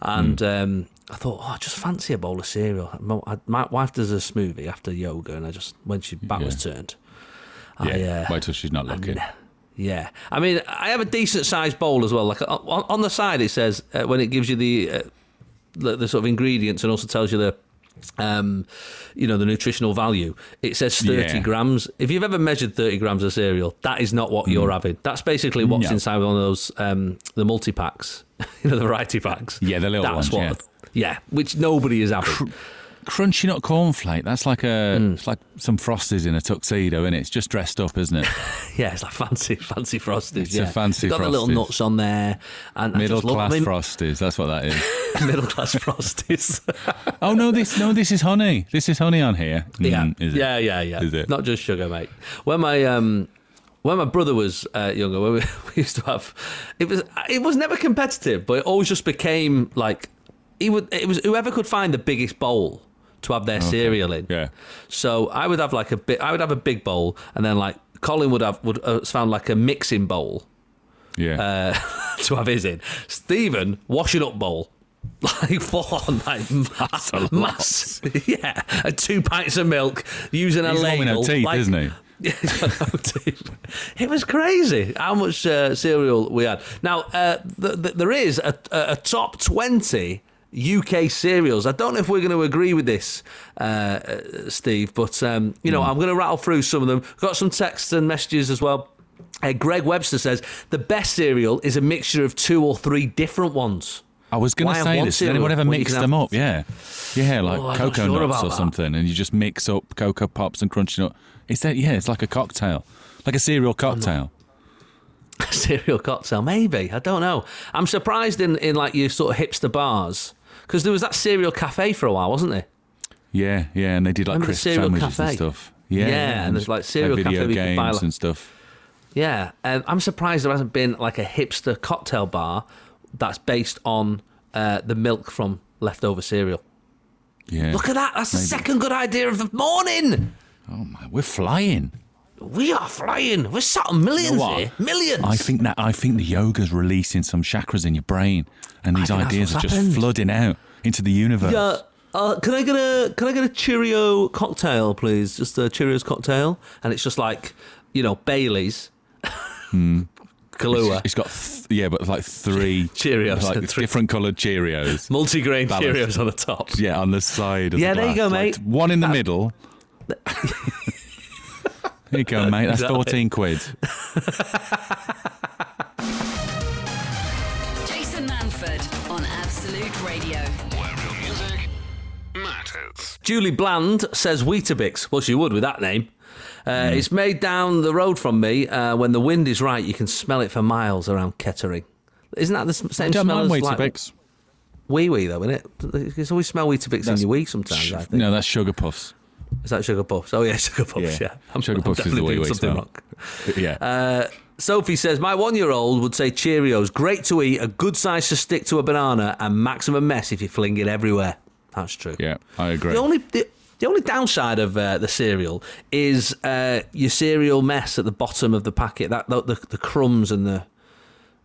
And um, I thought, oh, I just fancy a bowl of cereal. My, my wife does a smoothie after yoga, and I just when she back was turned, Yeah. I, uh, Wait till she's not looking. yeah, I mean, I have a decent sized bowl as well. Like on, on the side, it says uh, when it gives you the, uh, the the sort of ingredients and also tells you the. Um, you know the nutritional value. It says thirty Yeah. grams. If you've ever measured thirty grams of cereal, that is not what you're having. That's basically what's No. inside one of those um, the multi packs, you know, the variety packs. Yeah, the little That's ones, what, yeah, which nobody is having. Crunchy nut cornflake. That's like a. Hmm. It's like some frosties in a tuxedo, is it? It's just dressed up, isn't it? yeah, it's like fancy, fancy frosties. It's a yeah. fancy Got the little nuts on there, and Middle class frosties. That's what that is. middle class frosties. oh no, this no, this is honey. This is honey on here. Yeah, Mm, yeah, yeah, yeah. Is it? Not just sugar, mate. When my um, when my brother was uh, younger, when we, we used to have, it was it was never competitive, but it always just became like he would. It was whoever could find the biggest bowl to have their cereal in. Yeah. So I would have like a bit. I would have a big bowl, and then like Colin would have would uh, found like a mixing bowl Yeah. uh, to have his in. Stephen washing up bowl. Like on, like a lot. mass, yeah, and two pints of milk using a He's one ladle. no teeth, like- isn't he? Yeah, he's got no teeth. It was crazy how much uh, cereal we had. Now uh, th- th- there is a, a a top twenty UK cereals. I don't know if we're going to agree with this, uh, uh, Steve, but um, you know I'm going to rattle through some of them. Got some texts and messages as well. Uh, Greg Webster says the best cereal is a mixture of two or three different ones. I was going to say this. Cereal anyone ever when you mixed can them have- up? Yeah, yeah, like Oh, cocoa sure nuts or that. something, and you just mix up cocoa pops and crunchy nut. Is that yeah? It's like a cocktail, like a cereal cocktail. cereal cocktail, maybe. I don't know. I'm surprised in, in like your sort of hipster bars because there was that cereal cafe for a while, wasn't there? Yeah, yeah, and they did like Remember crisp cereal sandwiches and cafe? stuff. Yeah, Yeah, and there's, like, cereal like cafe video you could buy, games like- and stuff. Yeah, um, I'm surprised there hasn't been like a hipster cocktail bar that's based on uh, the milk from leftover cereal. Yeah, Look at that! That's the second good idea of the morning. Oh my, we're flying. We are flying. We're sat on millions You here. Millions. I think that I think the yoga's releasing some chakras in your brain, and these ideas are just happened. flooding out into the universe. Yeah. Uh, can I get a can I get a Cheerio cocktail, please? Just a Cheerios cocktail, and it's just like you know Bailey's, Kahlua. It's got th- yeah, but like three Cheerios like three- different coloured Cheerios. Multigrain. Cheerios on the top. Yeah, on the side. Of Yeah, the there you glass. go, Like, mate. one in the middle. There you go, mate. That's Exactly. fourteen quid. Jason Manford on Absolute Radio. Where real music matters. Julie Bland says Weetabix. Well, she would with that name. Uh, It's made down the road from me. Uh, when the wind is right, you can smell it for miles around Kettering. Isn't that the s- I same don't smell mind as like Weetabix. wee wee though, isn't it? You always smell Weetabix in That's- your wee sometimes. I think. No, that's sugar puffs. Is that sugar puffs? Oh yeah, sugar puffs. Yeah, Yeah. Sugar puffs is the definitely wee doing wee something smell. wrong. Yeah. Uh, Sophie says, My one year old would say Cheerios, great to eat, a good size to stick to a banana, and maximum mess if you fling it everywhere. That's true. yeah, I agree. The only. The, the only downside of uh, the cereal is uh, your cereal mess at the bottom of the packet. That the, the, the crumbs and the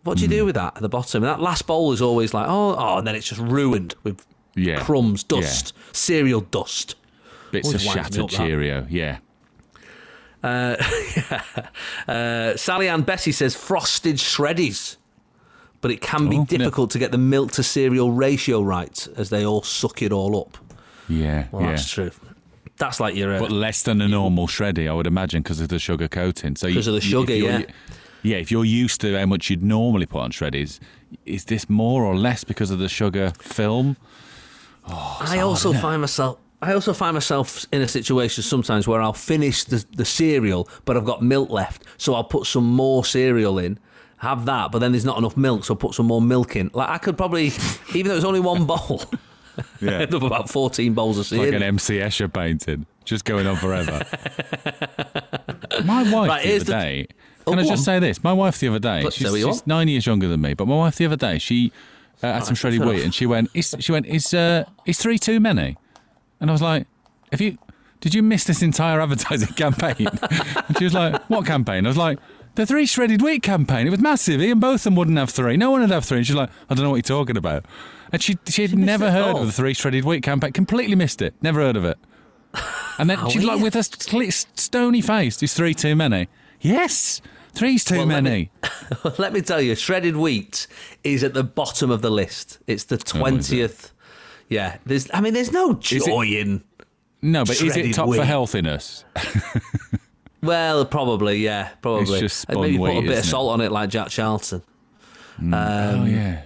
what do you Hmm. do with that at the bottom? And that last bowl is always like oh oh, and then it's just ruined with yeah. crumbs, dust, cereal dust. Bits of Always winds me shattered up, that. Cheerio. Yeah. Uh, Sally Ann Bessie says frosted shreddies, but it can be Oh, no. difficult to get the milk to cereal ratio right as they all suck it all up. Yeah. Well, yeah. that's true. That's like your. Uh, But less than a normal shreddy, I would imagine, because of the sugar coating. So 'Cause of the sugar, yeah. Yeah, if you're used to how much you'd normally put on shreddies, is this more or less because of the sugar film? I also find myself. I also find myself in a situation sometimes where I'll finish the, the cereal, but I've got milk left, so I'll put some more cereal in, have that, but then there's not enough milk, so I'll put some more milk in. Like I could probably, even though it's only one bowl, Yeah. end up about 14 bowls of cereal. like an MC Escher painting, just going on forever. my wife Right, the other the- day. Oh, Can I just on. say this? My wife the other day, Let's she's, say what you she's nine years younger than me, but my wife the other day, she uh, had some shredded wheat, and she went, is, she went, is uh, is three too many? And I was like, have you? Did you miss this entire advertising campaign? and she was like, what campaign? I was like. The three shredded wheat campaign. It was massive. Ian Botham wouldn't have three. No one would have three. And she's like, I don't know what you're talking about. And she she had never heard all. of the three shredded wheat campaign. Completely missed it. Never heard of it. And then she's like with a st- stony face. Is three too many? Yes, three's too Well, let many. Let me tell you, shredded wheat is at the bottom of the list. It's the Oh, 20th. Yeah, there's. I mean, there's no it- joy in. No, but is it top wheat. for healthiness? Well, probably, yeah, probably. maybe spun put a bit of isn't it? salt on it, like Jack Charlton. Um, oh yeah.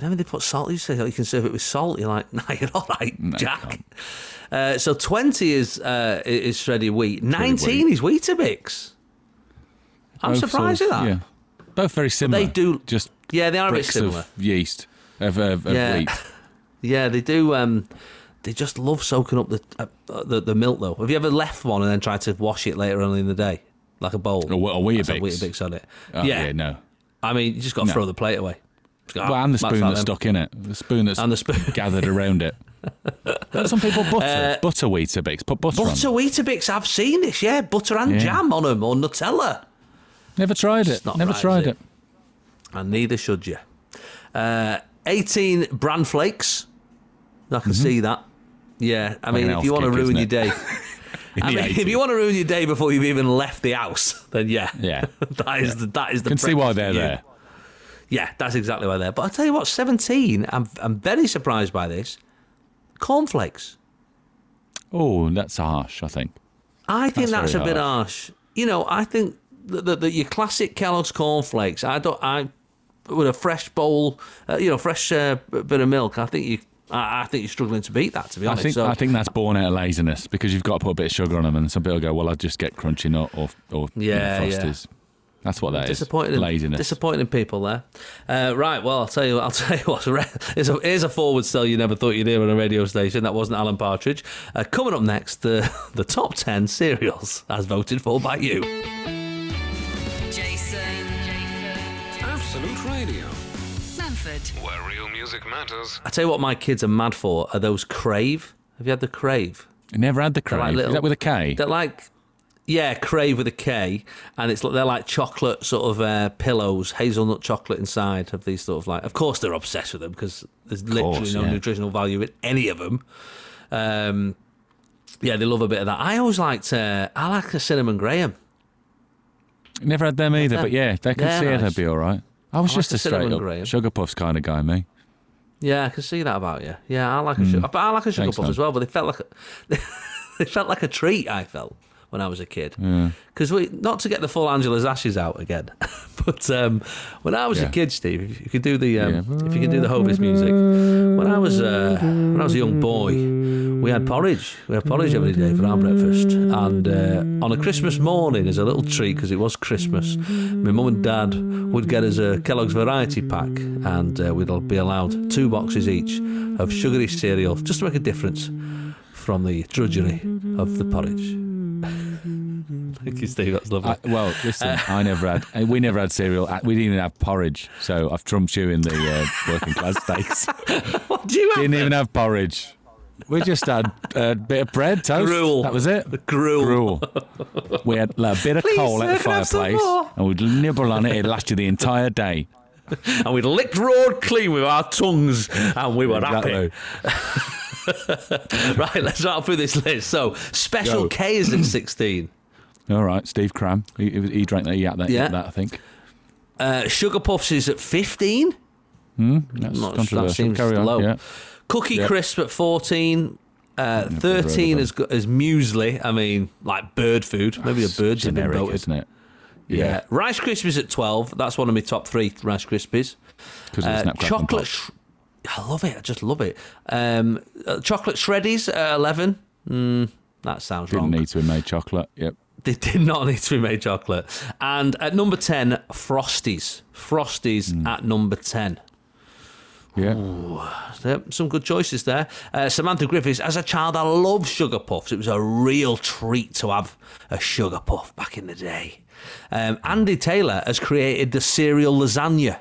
I mean, they put salt. You say oh, you can serve it with salt. You're like, nah, you're all right, No, Jack. Uh, so 20 is uh, is shredded wheat. 19 is Weetabix. I'm Both surprised sort at that. Yeah, both very similar. They do- just Yeah, they are a bit similar. of yeast of, of, of Yeah. wheat. Yeah, they do. Um, they just love soaking up the, uh, the the milk, though. Have you ever left one and then tried to wash it later on in the day, like a bowl? Or, had Weetabix. Weetabix on it. Oh, yeah. yeah, no. I mean, you just got to No. throw the plate away. Just go, Well, "Ah, and the spoon that's then." stuck in it. The spoon that's And the spoon. gathered around it. Some people butter butter Weetabix. Put butter, Uh, Butter on. Weetabix, I've seen this. Yeah, butter and Yeah. jam on them, or Nutella. Never tried it. Never right, tried it. it? And neither should you. Uh, 18 bran flakes. I can see that. Yeah, I mean, Mm-hmm. if you want to ruin your day. I mean, if you want to ruin your day before you've even left the house, then yeah, Yeah. that is the that is the. can see why they're there. Yeah, that's exactly why they're. There. But I tell you what, seventeen. I'm I'm very surprised by this. Cornflakes. Oh, that's harsh. I think. I think That's that's, a bit harsh. You know, I think that, that, that your classic Kellogg's cornflakes. I don't. I with a fresh bowl, uh, you know, fresh uh, bit of milk. I think you. I, I think you're struggling to beat that. To be I honest, think so, I think that's born out of laziness because you've got to put a bit of sugar on them, and some people go, "Well, I'll just get crunchy nut or or you know, Yeah, yeah. That's what that is. disappointing. Laziness. Disappointing people there. Uh, right. Well, I'll tell you. I'll tell you what. Here's a, here's a forward sell you never thought you'd hear on a radio station. That wasn't Alan Partridge. Uh, coming up next, the the top ten cereals as voted for by you. Jason. Absolute Radio, Manford. where real music matters. I tell you what, my kids are mad for are those Krave. Have you had the Krave? I never had the Krave. like is little- that with a K? They're like, yeah, Krave with a K, and it's they're like chocolate sort of uh, pillows, hazelnut chocolate inside of these sort of like. Of course, they're obsessed with them because there's literally no yeah. nutritional value in any of them. Um, yeah, they love a bit of that. I always liked. Uh, I like a cinnamon graham. Never had them either, Yeah. but yeah, they could They're see it. nice. They'd be all right. I was I just the a straight up graham. sugar puffs kind of guy, me. Yeah, I can see that about you. Yeah, I like a sugar, but I like a sugar. Thanks, puff man. as well. But they felt like a, they felt like a treat. I felt when I was a kid because we not to get the full Angela's ashes out again, but um, when I was a kid, Steve, if you could do the um, if you could do the Hovis music, when I was uh, when I was a young boy, we had porridge. We had porridge every day for our breakfast, and uh, on a Christmas morning, as a little treat because it was Christmas, my mum and dad would get us a Kellogg's variety pack, and uh, we'd be allowed two boxes each of sugary cereal, just to make a difference from the drudgery of the porridge. Thank you, Steve. That's lovely. I, well, listen, Uh, I never had. uh, We never had cereal. uh, We didn't even have porridge. So I've trumped you in the uh, working class stakes. what do you? Didn't even have porridge. We just had a bit of bread, toast. Gruel. That was it. The gruel. Gruel. We had like, a bit of Please, coal at the can I have some fireplace, and we'd nibble on it. It'd last you the entire day. And we'd licked road clean with our tongues, and we were Exactly. happy. Right, let's rattle through this list. So, Special Go. K is at 16. All right, Steve Cram. He, he he drank that. He had that. Yeah. that I think. Uh, Sugar Puffs is at 15. That's Not- that controversial. seems Carry on. low. Yeah. Cookie Yep. Crisp at 14. Uh, Never heard of 13 is, is muesli. I mean, like bird food. Maybe a bird's been generic, voted. isn't it? Yeah. Rice Krispies at 12. That's one of my top three Rice Krispies. Because the Uh, chocolate. Sh- I love it. I just love it. Um, uh, chocolate Shreddies at 11. Mm, that sounds Didn't wrong. need to be made chocolate. Yep. They did not need to be made chocolate. And at number 10, Frosties. Frosties Hmm. at number 10. Yeah. Yep, some good choices there. Uh, Samantha Griffiths, as a child, I loved sugar puffs. It was a real treat to have a sugar puff back in the day. Um, Andy Taylor has created the cereal lasagna.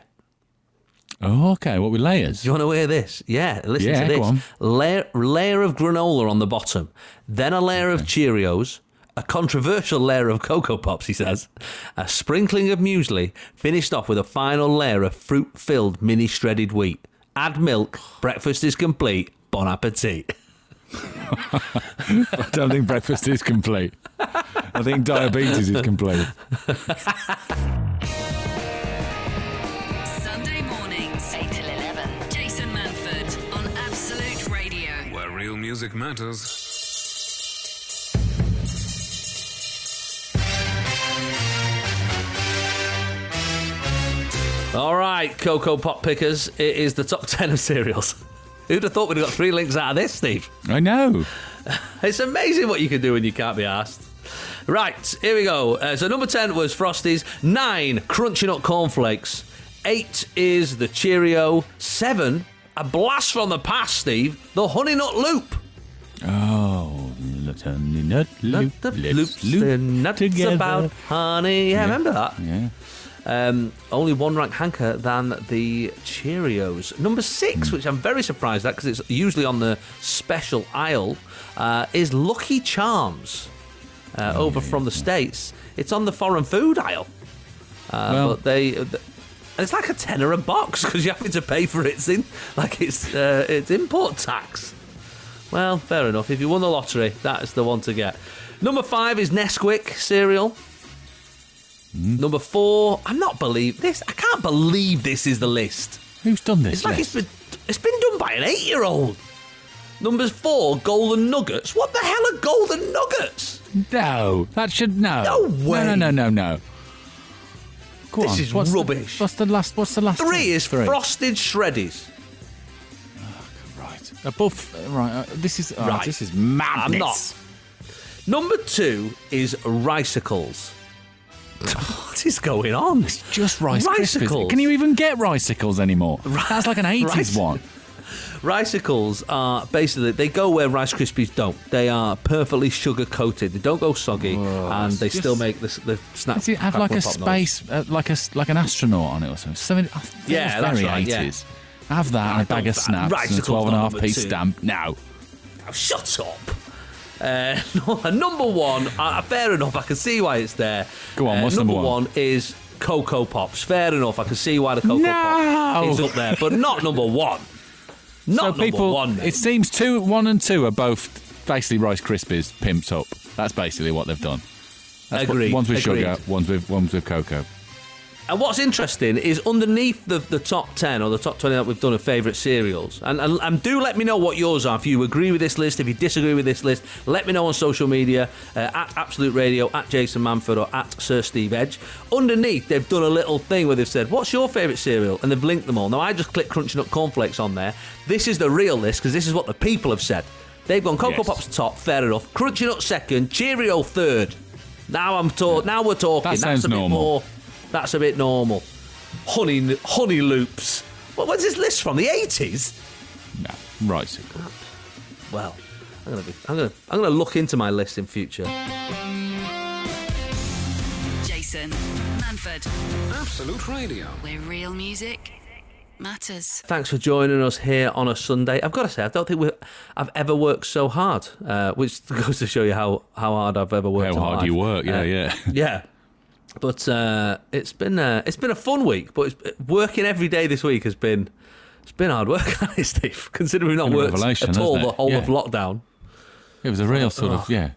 Oh, okay. What with layers? Do you want to hear this? Yeah, listen Yeah, to this. Layer, layer of granola on the bottom, then a layer of Cheerios, a controversial layer of Cocoa Pops, he says, a sprinkling of muesli, finished off with a final layer of fruit filled mini shredded wheat. Add milk, breakfast is complete. Bon appetit. I don't think breakfast is complete. I think diabetes is complete. Sunday mornings, 8 till 11. Jason Manford on Absolute Radio. Where real music matters. All right, Cocoa Pop pickers, it is the top 10 of cereals. Who'd have thought we'd have got three links out of this, Steve? I know. It's amazing what you can do when you can't be asked. Right, here we go. Uh, so number 10 was Frosties. 9, Crunchy Nut Cornflakes. 8 is the Cheerio. 7, a blast from the past, Steve, the Honey Nut Loop. Oh, nut, honey, nut, loop, the loops, loop the nuts together. about honey. Yeah, remember that? Yeah. Um, only one rank hanker than the Cheerios. Number six, Hmm. which I'm very surprised at because it's usually on the special aisle, uh, is Lucky Charms. Uh, Oh, over from the States. It's on the foreign food aisle. Uh, Well- but they. th- it's like a tenner a box because you're having to pay for it. It's in, like it's uh, it's import tax. Well, fair enough. If you won the lottery, that is the one to get. Number five is Nesquik cereal. Number four, I'm not believe this. I can't believe this is the list. Who's done this? It's like list? it's been it's been done by an eight year old. Number four, golden nuggets. What the hell are golden nuggets? No, that should no. No way. No, no, no, no, no. Go This on. is what's the- rubbish. what's the last? What's the last? Three one? is Three. frosted shreddies. Right. Above. uh, Right. Uh, this is. oh, Right. This is madness. I'm not. Number two is ricicles. What is going on? It's Just rice Ricicles. krispies. Can you even get ricicles anymore? That's like an eighties Rice- one. Ricicles are basically they go where Rice Krispies don't. They are perfectly sugar coated. They don't go soggy, and they still make the, the snap. Does it have like a crackle pop noise. space, uh, like a like an astronaut on it or something? something Yeah, that's very right, yeah. eighties. Have that and a bag of snaps and a Ricicles twelve and a half piece two. stamp. now. Oh, shut up. Uh, number one, uh, fair enough. I can see why it's there. Go on, Uh, what's number one? one is Cocoa Pops. Fair enough. I can see why the Cocoa No! Pop is up there, but not number one. Not so number people, one. mate. it seems two, one and two are both basically Rice Krispies pimped up. That's basically what they've done. That's what- Agreed, One's with agreed. sugar, one's with one's with cocoa. And what's interesting is underneath the, the top 10 or the top 20 that we've done of favourite cereals, and, and, and do let me know what yours are. If you agree with this list, if you disagree with this list, let me know on social media uh, at Absolute Radio, at Jason Manford, or at Sir Steve Edge. Underneath, they've done a little thing where they've said, What's your favourite cereal? And they've linked them all. Now, I just clicked Crunchy Nut Cornflakes on there. This is the real list because this is what the people have said. They've gone Cocoa Yes. Pops top, fair enough. Crunchy Nut second, Cheerio third. Now I'm talk. Now we're talking. That That's sounds a bit normal. more. That's a bit normal. Honey, honey loops. What, what's this list from? The eighties? No, right. so- Well, I'm gonna be. I'm gonna. I'm gonna look into my list in future. Jason Manford, Absolute Radio. where real music matters. Thanks for joining us here on a Sunday. I've got to say, I don't think we I've ever worked so hard, uh, which goes to show you how, how hard I've ever worked. How in hard life. you work? Yeah, Uh, yeah. yeah. But uh, it's been uh, it's been a fun week. But it's, working every day this week has been it's been hard work, Steve. Considering we've not worked at all the whole Yeah. of lockdown. It was a real sort Oh. of yeah.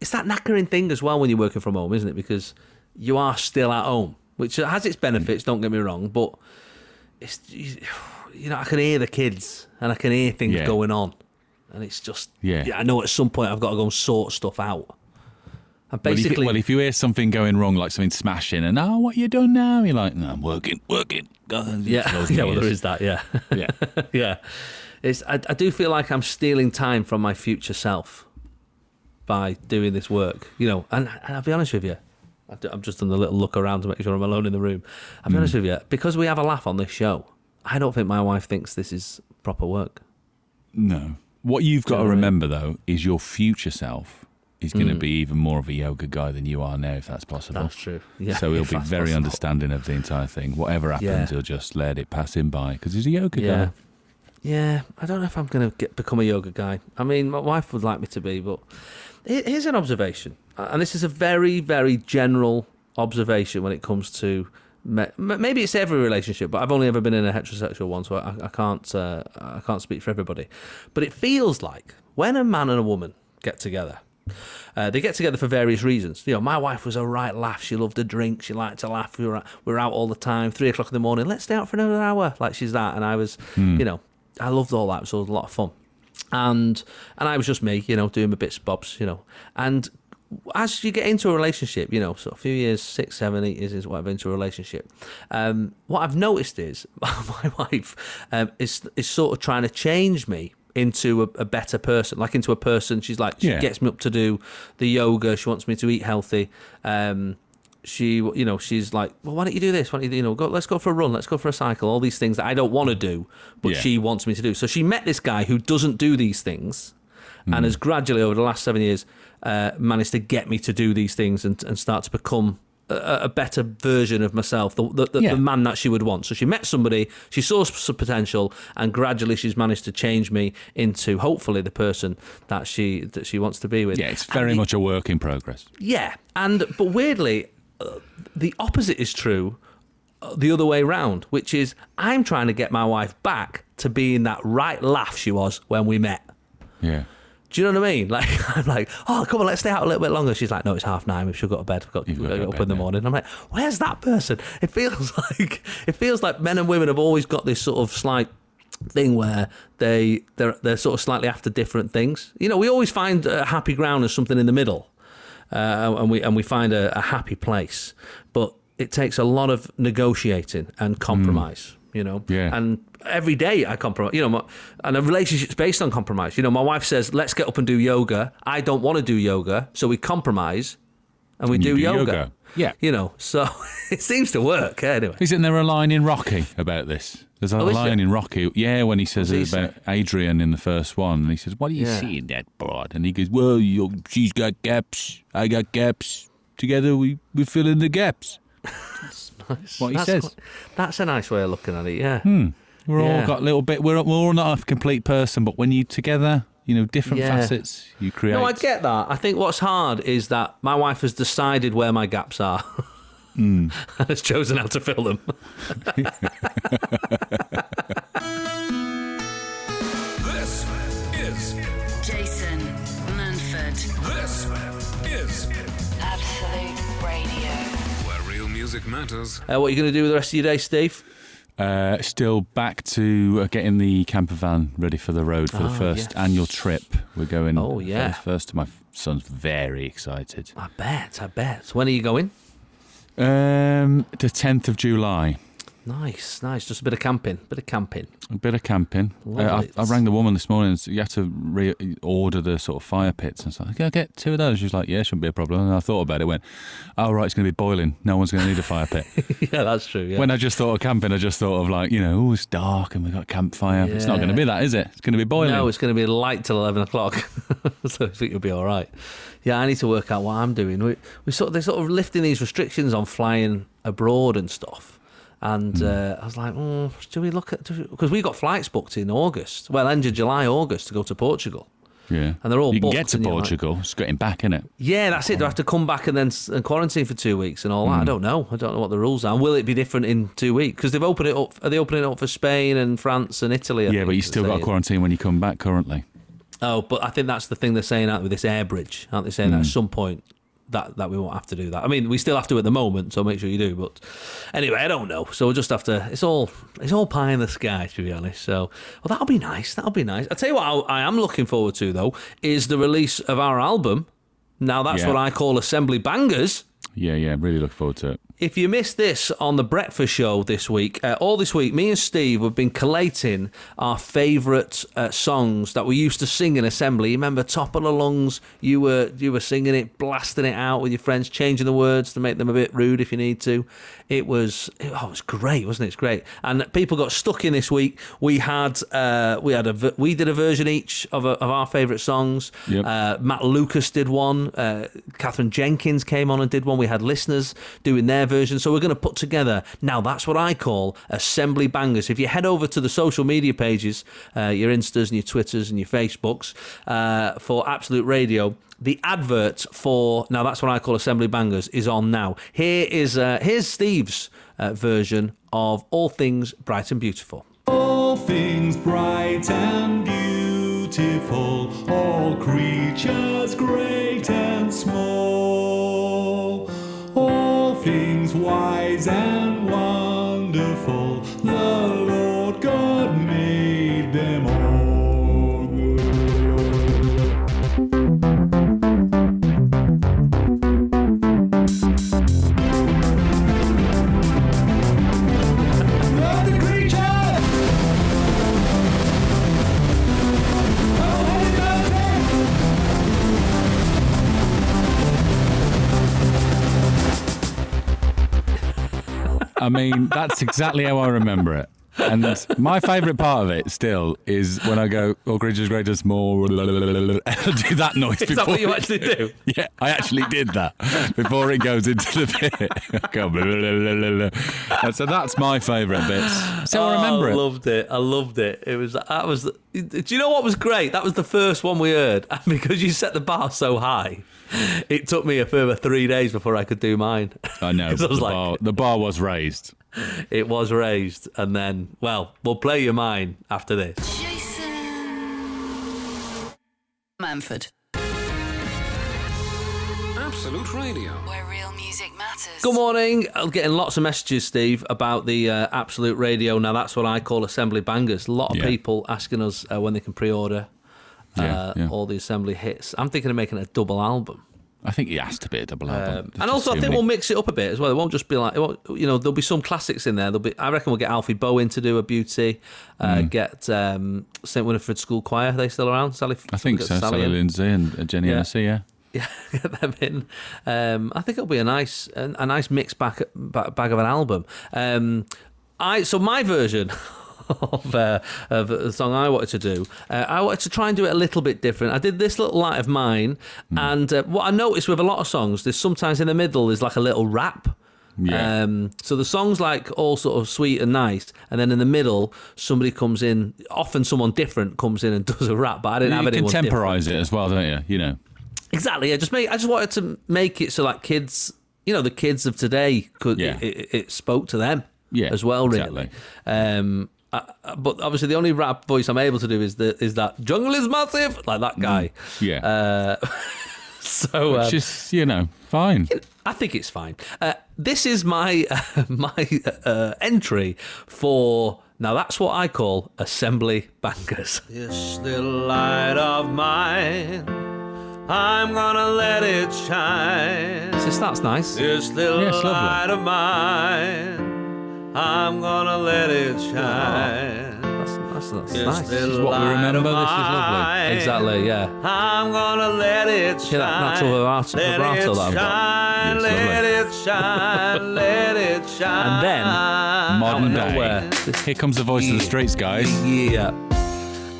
it's that knackering thing as well when you're working from home, isn't it? Because you are still at home, which has its benefits. Don't get me wrong, but it's you know I can hear the kids and I can hear things Yeah. going on, and it's just Yeah. I know at some point I've got to go and sort stuff out. And Well if, basically, you, well, if you hear something going wrong, like something smashing, and oh, what you done now? You're like, no, I'm working, working. God, yeah, yeah, well there is that, yeah, Yeah. yeah. It's I, I do feel like I'm stealing time from my future self by doing this work, you know. And, and I'll be honest with you, I've just done a little look around to make sure I'm alone in the room. I'll be honest mm. with you, because we have a laugh on this show, I don't think my wife thinks this is proper work. No. What you've got to remember though is your future self is going to Mm. be even more of a yoga guy than you are now, if that's possible. That's true. Yeah, so he'll be very possible. understanding of the entire thing. Whatever happens, Yeah. he'll just let it pass him by because he's a yoga Yeah. guy. Yeah, I don't know if I'm going to become a yoga guy. I mean, my wife would like me to be, but here's an observation, and this is a very, very general observation when it comes to ma- maybe it's every relationship, but I've only ever been in a heterosexual one, so I, I can't uh, I can't speak for everybody. But it feels like when a man and a woman get together. Uh, they get together for various reasons. You know, my wife was a right laugh. She loved a drink. She liked to laugh. We were out, we were out all the time. Three o'clock in the morning. Let's stay out for another hour. Like she's that, and I was, you know, I loved all that. So it was a lot of fun. And and I was just me, you know, doing my bits and bobs, you know. And as you get into a relationship, you know, so a few years, six, seven, eight years is whatever into a relationship. Um, what I've noticed is my wife um, is is sort of trying to change me into a, a better person, like into a person. She's like she Yeah. gets me up to do the yoga. She wants me to eat healthy. Um, she, you know, she's like, well, why don't you do this? Why don't you, you know, go, let's go for a run, let's go for a cycle. All these things that I don't want to do, but Yeah. she wants me to do. So she met this guy who doesn't do these things, Hmm. and has gradually over the last seven years uh, managed to get me to do these things and, and start to become a, a better version of myself, the, the, the, Yeah. the man that she would want. So she met somebody, she saw some potential, and gradually she's managed to change me into hopefully the person that she that she wants to be with. Yeah, it's And very the- much a work in progress. yeah, and but weirdly, uh, the opposite is true. uh, The other way round, which is I'm trying to get my wife back to being that right laugh she was when we met. Yeah. Do you know what I mean? Like I'm like, oh come on, let's stay out a little bit longer. She's like, no, it's half nine. We've should go to bed. We've got, You've got got to to get go up to in the morning. I'm like, where's that person? It feels like it feels like men and women have always got this sort of slight thing where they they're they're sort of slightly after different things. You know, we always find a happy ground as something in the middle, uh, and we and we find a, a happy place. But it takes a lot of negotiating and compromise. You know, Yeah. and every day I compromise. You know, my, and a relationship's based on compromise. You know, my wife says, "Let's get up and do yoga." I don't want to do yoga, so we compromise and we And do, do yoga. yoga. Yeah. you know, so it seems to work anyway. Isn't there a line in Rocky about this? There's a Oh, line in Rocky, yeah, when he says he about Adrian in the first one, and he says, "What do you Yeah. see in that broad?" And he goes, "Well, you she's got gaps, I got gaps. Together, we we fill in the gaps." That's nice. What he that's says. quite- that's a nice way of looking at it. Yeah, hmm. We're Yeah. all got a little bit. We're we're all not a complete person, but when you together, you know, different Yeah. facets, you create. No, I get that. I think what's hard is that my wife has decided where my gaps are Hmm. and has chosen how to fill them. This is Jason Manford, This is Absolute Radio. where real music matters. Uh, what are you going to do with the rest of your day, Steve? Uh, still back to uh, getting the camper van ready for the road for the Ah, first yes. annual trip. We're going. Oh, the yeah. First, my son's very excited. I bet, I bet. When are you going? Um, the 10th of July. Nice, nice. Just a bit of camping, bit of camping. A bit of camping. Uh, I. I rang the woman this morning. And you have to re- order the sort of fire pits and stuff. Can I get two of those? She was like, "Yeah, shouldn't be a problem." And I thought about it. Went, "Oh right, it's going to be boiling. No one's going to need a fire pit." yeah, that's true. Yeah. When I just thought of camping, I just thought of like, you know, oh, it's dark and we've got a campfire. It's not going to be that, is it? It's going to be boiling. No, it's going to be light till eleven o'clock, so I think you'll be all right. Yeah, I need to work out what I'm doing. We we sort of, they're sort of lifting these restrictions on flying abroad and stuff. And Hmm. uh, I was like, mm, do we look at because we got flights booked in August, well, end of July, August to go to Portugal. yeah. and they're all You can get to you're like- Portugal. It's getting back in it. Yeah, that's it. I have to come back and then and quarantine for two weeks and all Hmm. that? I don't know. I don't know what the rules are. Will it be different in two weeks? Because they've opened it up. Are they opening it up for Spain and France and Italy? I yeah, but you still got to quarantine when you come back. Currently, Oh, but I think that's the thing they're saying out with this air bridge. Aren't they saying that at Hmm. some point that, that we won't have to do that? I mean, we still have to at the moment, so make sure you do. But anyway, I don't know. So we'll just have to. It's all it's all pie in the sky, to be honest. So well, that'll be nice. That'll be nice. I tell you what, I, I am looking forward to though is the release of our album. Now that's Yeah. what I call assembly bangers. yeah, yeah. Really look forward to it. If you missed this on the breakfast show this week, uh, all this week, me and Steve have been collating our favourite uh, songs that we used to sing in assembly. You remember "Top of the Lungs"? You were you were singing it, blasting it out with your friends, changing the words to make them a bit rude if you need to. It was oh, it was great, wasn't it? It's great. And people got stuck in this week. We had uh, we had a we did a version each of, a, of our favourite songs. Yep. Uh, Matt Lucas did one. Uh, Katherine Jenkins came on and did one. We had listeners doing their version. So we're going to put together now. That's what I call assembly bangers. If you head over to the social media pages, uh, your Instas and your Twitters and your Facebooks uh, for Absolute Radio. The advert for now that's what I call assembly bangers is on now. Here is uh, here's Steve's uh, version of All Things Bright and Beautiful. All things bright and beautiful, all creatures great and small, wise and I mean, that's exactly how I remember it. And my favourite part of it still is when I go, "Oh, creatures greatest more." I do that noise. Is before that what you actually do? Yeah, I actually did that before it goes into the bit. I go, blah, blah, blah, blah, blah. And so that's my favourite bits. So I oh, remember I it. loved it. I loved it. It was that was. Do you know what was great? That was the first one we heard, and because you set the bar so high, it took me a further three days before I could do mine. I know. I the, like- bar, the bar was raised. It was raised, and then well, we'll play you mine after this. Jason Manford, Absolute Radio. where real music matters. Good morning. I'm getting lots of messages, Steve, about the uh, Absolute Radio. Now that's what I call assembly bangers. A lot of Yeah. people asking us uh, when they can pre-order Yeah, uh, yeah. all the assembly hits. I'm thinking of making a double album. I think it has to be a double album. Um, and also, I think many- we'll mix it up a bit as well. It won't just be like, you know, there'll be some classics in there. There'll be, I reckon we'll get Alfie Bowen to do a beauty. Uh, Mm. Get um, St Winifred School Choir. Are they still around? Sally. I think so. Sally in. Lindsay and Jenny Yeah. Hennessy, yeah. Yeah, get them in. Um, I think it'll be a nice, a, a nice mixed bag, bag, bag of an album. Um, I so my version. Of, uh, of the song I wanted to do, uh, I wanted to try and do it a little bit different. I did this little light of mine, Hmm. and uh, what I noticed with a lot of songs, there's sometimes in the middle there's like a little rap. Yeah. Um, so the song's like all sort of sweet and nice, and then in the middle somebody comes in. Often someone different comes in and does a rap, but I didn't You have anyone different. contemporize it as well, don't you? You know. Exactly. I just make. I just wanted to make it so like kids, you know, the kids of today could. Yeah. It, it, it spoke to them. Yeah, As well, really. exactly. Um, uh, but obviously the only rap voice I'm able to do is the is that jungle is massive like that guy. Yeah. Uh, so uh, It's just, you know, fine. I think it's fine. Uh, this is my my uh, entry for now. That's what I call assembly bangers. This little light of mine, I'm gonna let it shine. So that's nice. This little Yeah, it's lovely. light of mine, I'm gonna let it oh, shine. That's, that's, that's nice. This is what we remember. This is lovely. Exactly. Yeah. I'm gonna let it shine. Hear that natural vibrato- let vibrato it that I've got? shine, Yes, let it shine, let it shine. And then, Modern nowhere, day. this- Here comes the voice of the streets, guys. Yeah.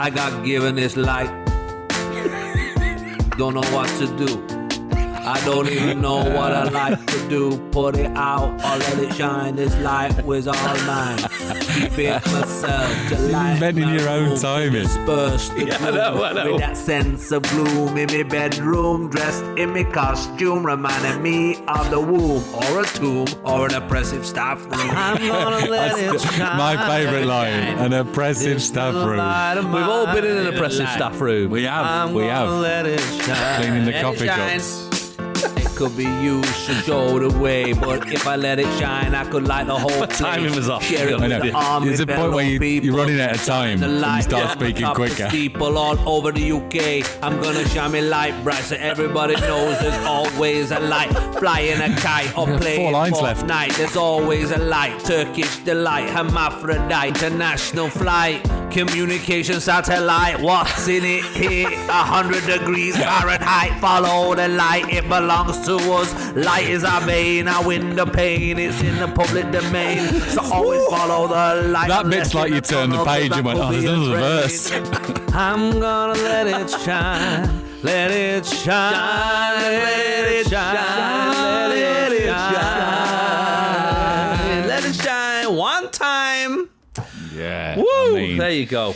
I got given this light. Don't know what to do. I don't even know what I like to do. Put it out or let it shine. This light was all mine. Keep it myself to light. Inventing your own room, timing. Eh? Disperse the Yeah, I gloom know, I know. With that sense of gloom in my bedroom, dressed in my costume, reminding me of the womb or a tomb or an oppressive staff room. I'm gonna let it shine. my favourite line. An oppressive This staff room. We've all been in an oppressive Light. staff room. We have. I'm we gonna have. Let it shine. Cleaning the Let coffee cups. Sunday. Could be used to show the way, but if I let it shine, I could light the whole place. timing was off. Share it I with know. the army, There's a point fellow where you- people. you're running out of time The and you light start speaking top of quicker. People all over the UK. I'm gonna shine my light bright so everybody knows there's always a light. Flying a kite or Yeah, four playing lines left. Fortnite. There's always a light. Turkish delight, hermaphrodite, international flight. Communication satellite, what's in it here? A hundred degrees Fahrenheit, follow the light, it belongs to us. Light is our vein, our window pane, it's in the public domain. So always follow the light. That bit's like you the turned the page and went, "Oh, there's another train." I'm gonna let it shine, let it shine, let it shine, let it shine, let it shine one time. Yeah. Woo! I mean, there you go.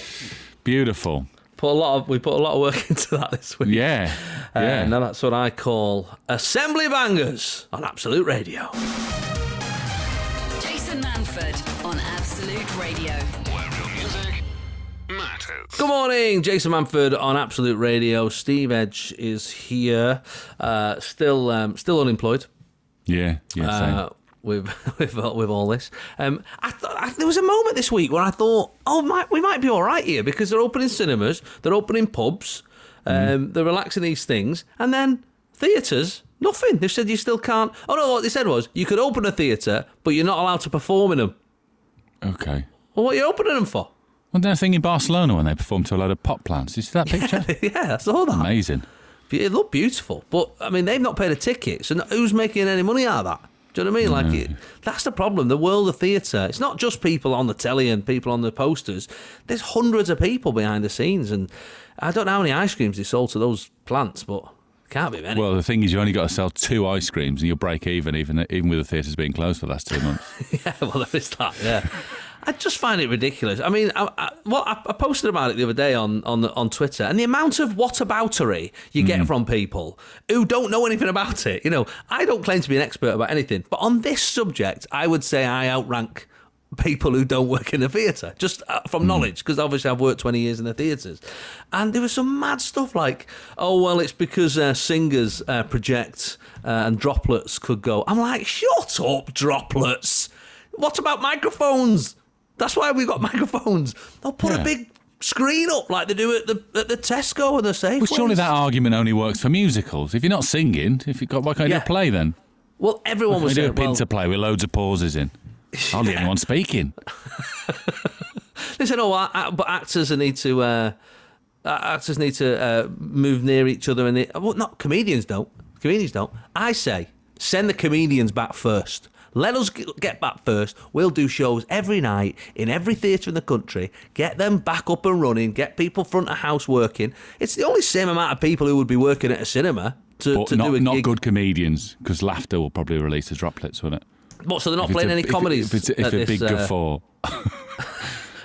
beautiful. Put a lot of we put a lot of work into that this week. Yeah. Uh, Yeah. now that's what I call assembly bangers on Absolute Radio. Jason Manford on Absolute Radio. Where real music matters. Good morning, Jason Manford on Absolute Radio. Steve Edge is here, uh, still um, still unemployed. yeah. Yeah. Same. uh, with with all- with all this. Um, I thought I, there was a moment this week where I thought, oh, might, we might be all right here because they're opening cinemas, they're opening pubs, um, they're relaxing these things, and then theatres. Nothing. They said you still can't. Oh no! What they said was you could open a theatre, but you're not allowed to perform in them. okay. Well, what are you opening them for? Wasn't there a thing in Barcelona when they performed to a load of pot plants? Did you see that picture? yeah, I saw that. Amazing. It looked beautiful, but I mean, they've not paid a ticket, so who's making any money out of that? Do you know what I mean? Like, it, that's the problem. The world of theatre. It's not just people on the telly and people on the posters. There's hundreds of people behind the scenes, and I don't know how many ice creams they sold to those plants, but can't be many. Well, the thing is, you only got to sell two ice creams and you'll break even, even even with the theatres being closed for the last two months. yeah, well, there is that. Yeah. I just find it ridiculous. I mean, I, I, what I, I posted about it the other day on on the, on Twitter, and the amount of whataboutery you get from people who don't know anything about it. You know, I don't claim to be an expert about anything, but on this subject, I would say I outrank people who don't work in the theatre just uh, from knowledge because obviously I've worked 20 years in the theatres. And there was some mad stuff like oh well it's because uh, singers uh, project uh, and droplets could go. I'm like shut up droplets. What about microphones that's why we've got microphones they'll put Yeah. a big screen up like they do at the at the Tesco and the Safeways Well, surely that argument only works for musicals. If you're not singing, if you got why can't you Yeah. do a play then? well everyone was singing. We was do a saying well, pinter play with loads of pauses in. Hardly anyone speaking. They said, "Oh, I, I, but actors need to uh, uh, actors need to uh, move near each other." And they, well, not comedians don't. Comedians don't. I say, send the comedians back first. Let us get back first. We'll do shows every night in every theatre in the country. Get them back up and running. Get people front of house working. It's the only same amount of people who would be working at a cinema to, But to not, do a not gig. good comedians, because laughter will probably release the droplets, won't it? What? So they're not If playing a- any if- comedies. If it's, if a this, big uh, guffaw.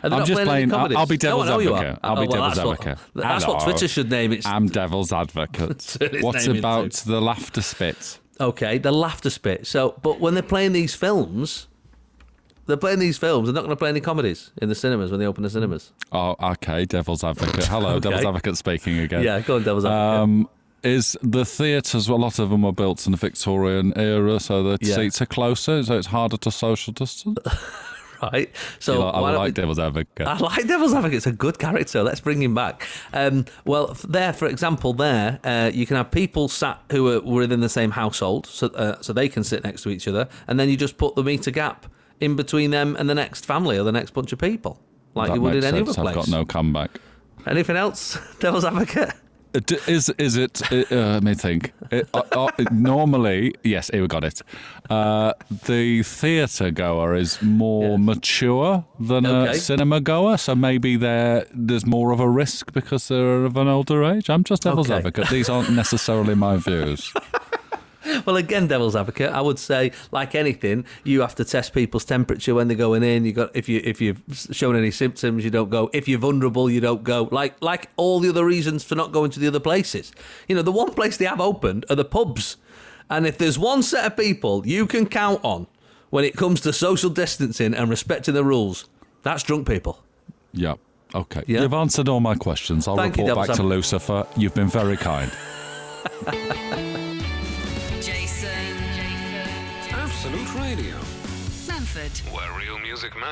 I'm just playing. I'll. I'll be devil's you advocate. I'll be Oh, well, devil's that's what- advocate. that's what Twitter should name it. I'm devil's advocate. Turn his What's name about the laughter spit? Okay, the laughter spit. So, but when they're playing these films, They're playing these films. They're not going to play any comedies in the cinemas when they open the cinemas. Oh, okay. Devil's advocate. Hello, Okay. devil's advocate speaking again. Yeah, go on, Devil's Advocate. Um, is the theatres? A lot of them were built in the Victorian era, so the Yeah. seats are closer, so it's harder to social distance. right? So I like we- devil's advocate. I like Devil's Advocate. It's a good character. Let's bring him back. Um, well, there, for example, there uh, you can have people sat who are within the same household, so uh, so they can sit next to each other, and then you just put the meter gap in between them and the next family or the next bunch of people, like that you would in any sense. other place. I've got no comeback. Anything else, Devil's Advocate? Uh, Is is it? Uh, uh, let me think. It, uh, uh, normally, yes, here we got it. Uh, the theatre goer is more Yeah. mature than Okay. a cinema goer, so maybe there there's more of a risk because they're of an older age. I'm just devil's Okay. advocate. These aren't necessarily my views. Well, again, devil's advocate. I would say, like anything, you have to test people's temperature when they're going in. You got if you if you've shown any symptoms, you don't go. If you're vulnerable, you don't go. Like like all the other reasons for not going to the other places. You know, the one place they have opened are the pubs, and if there's one set of people you can count on when it comes to social distancing and respecting the rules, that's drunk people. Yeah. Okay. Yeah. You've answered all my questions. I'll Thank you, report back Devil's to Lucifer. You've been very kind.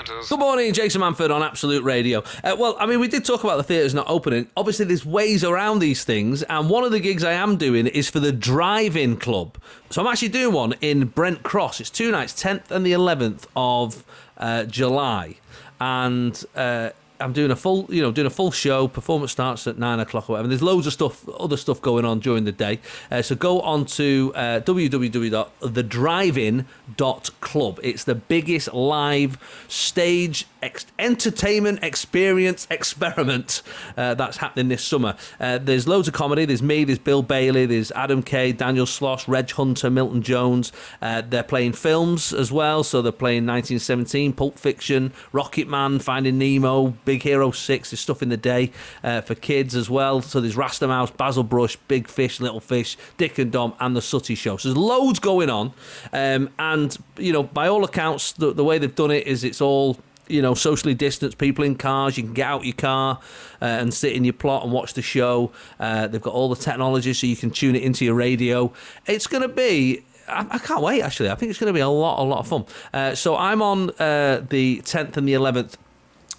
Good morning, Jason Manford on Absolute Radio. Uh, well, I mean, we did talk about the theatres not opening. Obviously, there's ways around these things, and one of the gigs I am doing is for the Drive-In Club. So I'm actually doing one in Brent Cross. It's two nights, 10th and the 11th of uh, July, and. Uh, I'm doing a full, you know, doing a full show. Performance starts at nine o'clock or whatever. There's loads of stuff, other stuff going on during the day. Uh, so go on to uh, www.thedrivein.club. It's the biggest live stage ex- entertainment experience experiment uh, that's happening this summer. Uh, there's loads of comedy. There's me. There's Bill Bailey. There's Adam Kay, Daniel Sloss, Reg Hunter, Milton Jones. Uh, they're playing films as well. So they're playing 1917, Pulp Fiction, Rocketman, Finding Nemo, Big Hero 6. There's stuff in the day uh, for kids as well. So there's Rastamouse, Basil Brush, Big Fish, Little Fish, Dick and Dom, and the Sooty Show. So there's loads going on. Um, and, you know, by all accounts, the, the way they've done it is it's all you know, socially distanced people in cars. You can get out your car uh, and sit in your plot and watch the show. Uh, they've got all the technology so you can tune it into your radio. It's going to be. I, I can't wait. Actually, I think it's going to be a lot, a lot of fun. Uh, so I'm on uh, the 10th and the 11th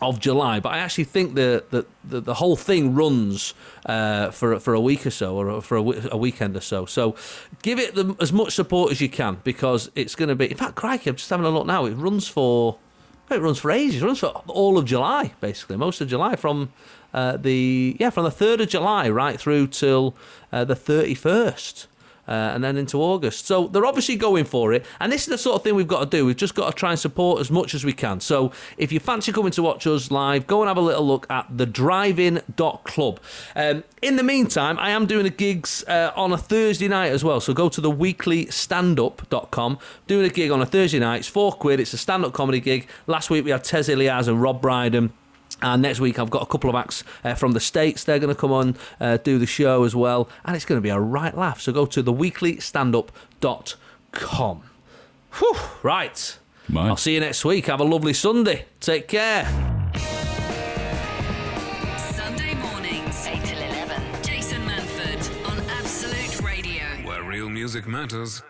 of July, but I actually think the the, the, the whole thing runs uh, for for a week or so, or for a, a weekend or so. So give it the, as much support as you can because it's going to be. In fact, crikey, I'm just having a look now. It runs for. It runs for ages. It runs for all of July, basically, most of July from uh, the yeah from the third of July right through till uh, the thirty first. Uh, and then into August. So they're obviously going for it. And this is the sort of thing we've got to do. We've just got to try and support as much as we can. So if you fancy coming to watch us live, go and have a little look at the thedrivein.club. Um, in the meantime, I am doing a gigs uh, on a Thursday night as well. So go to theweeklystandup.com. Doing a gig on a Thursday night. It's four quid. It's a stand up comedy gig. Last week we had Tez Ilyas and Rob Brydon. And next week, I've got a couple of acts uh, from the States. They're going to come on, uh, do the show as well. And it's going to be a right laugh. So go to theweeklystandup.com. Whew, right. Right. I'll see you next week. Have a lovely Sunday. Take care. Sunday mornings, 8 till 11. Jason Manford on Absolute Radio. Where real music matters.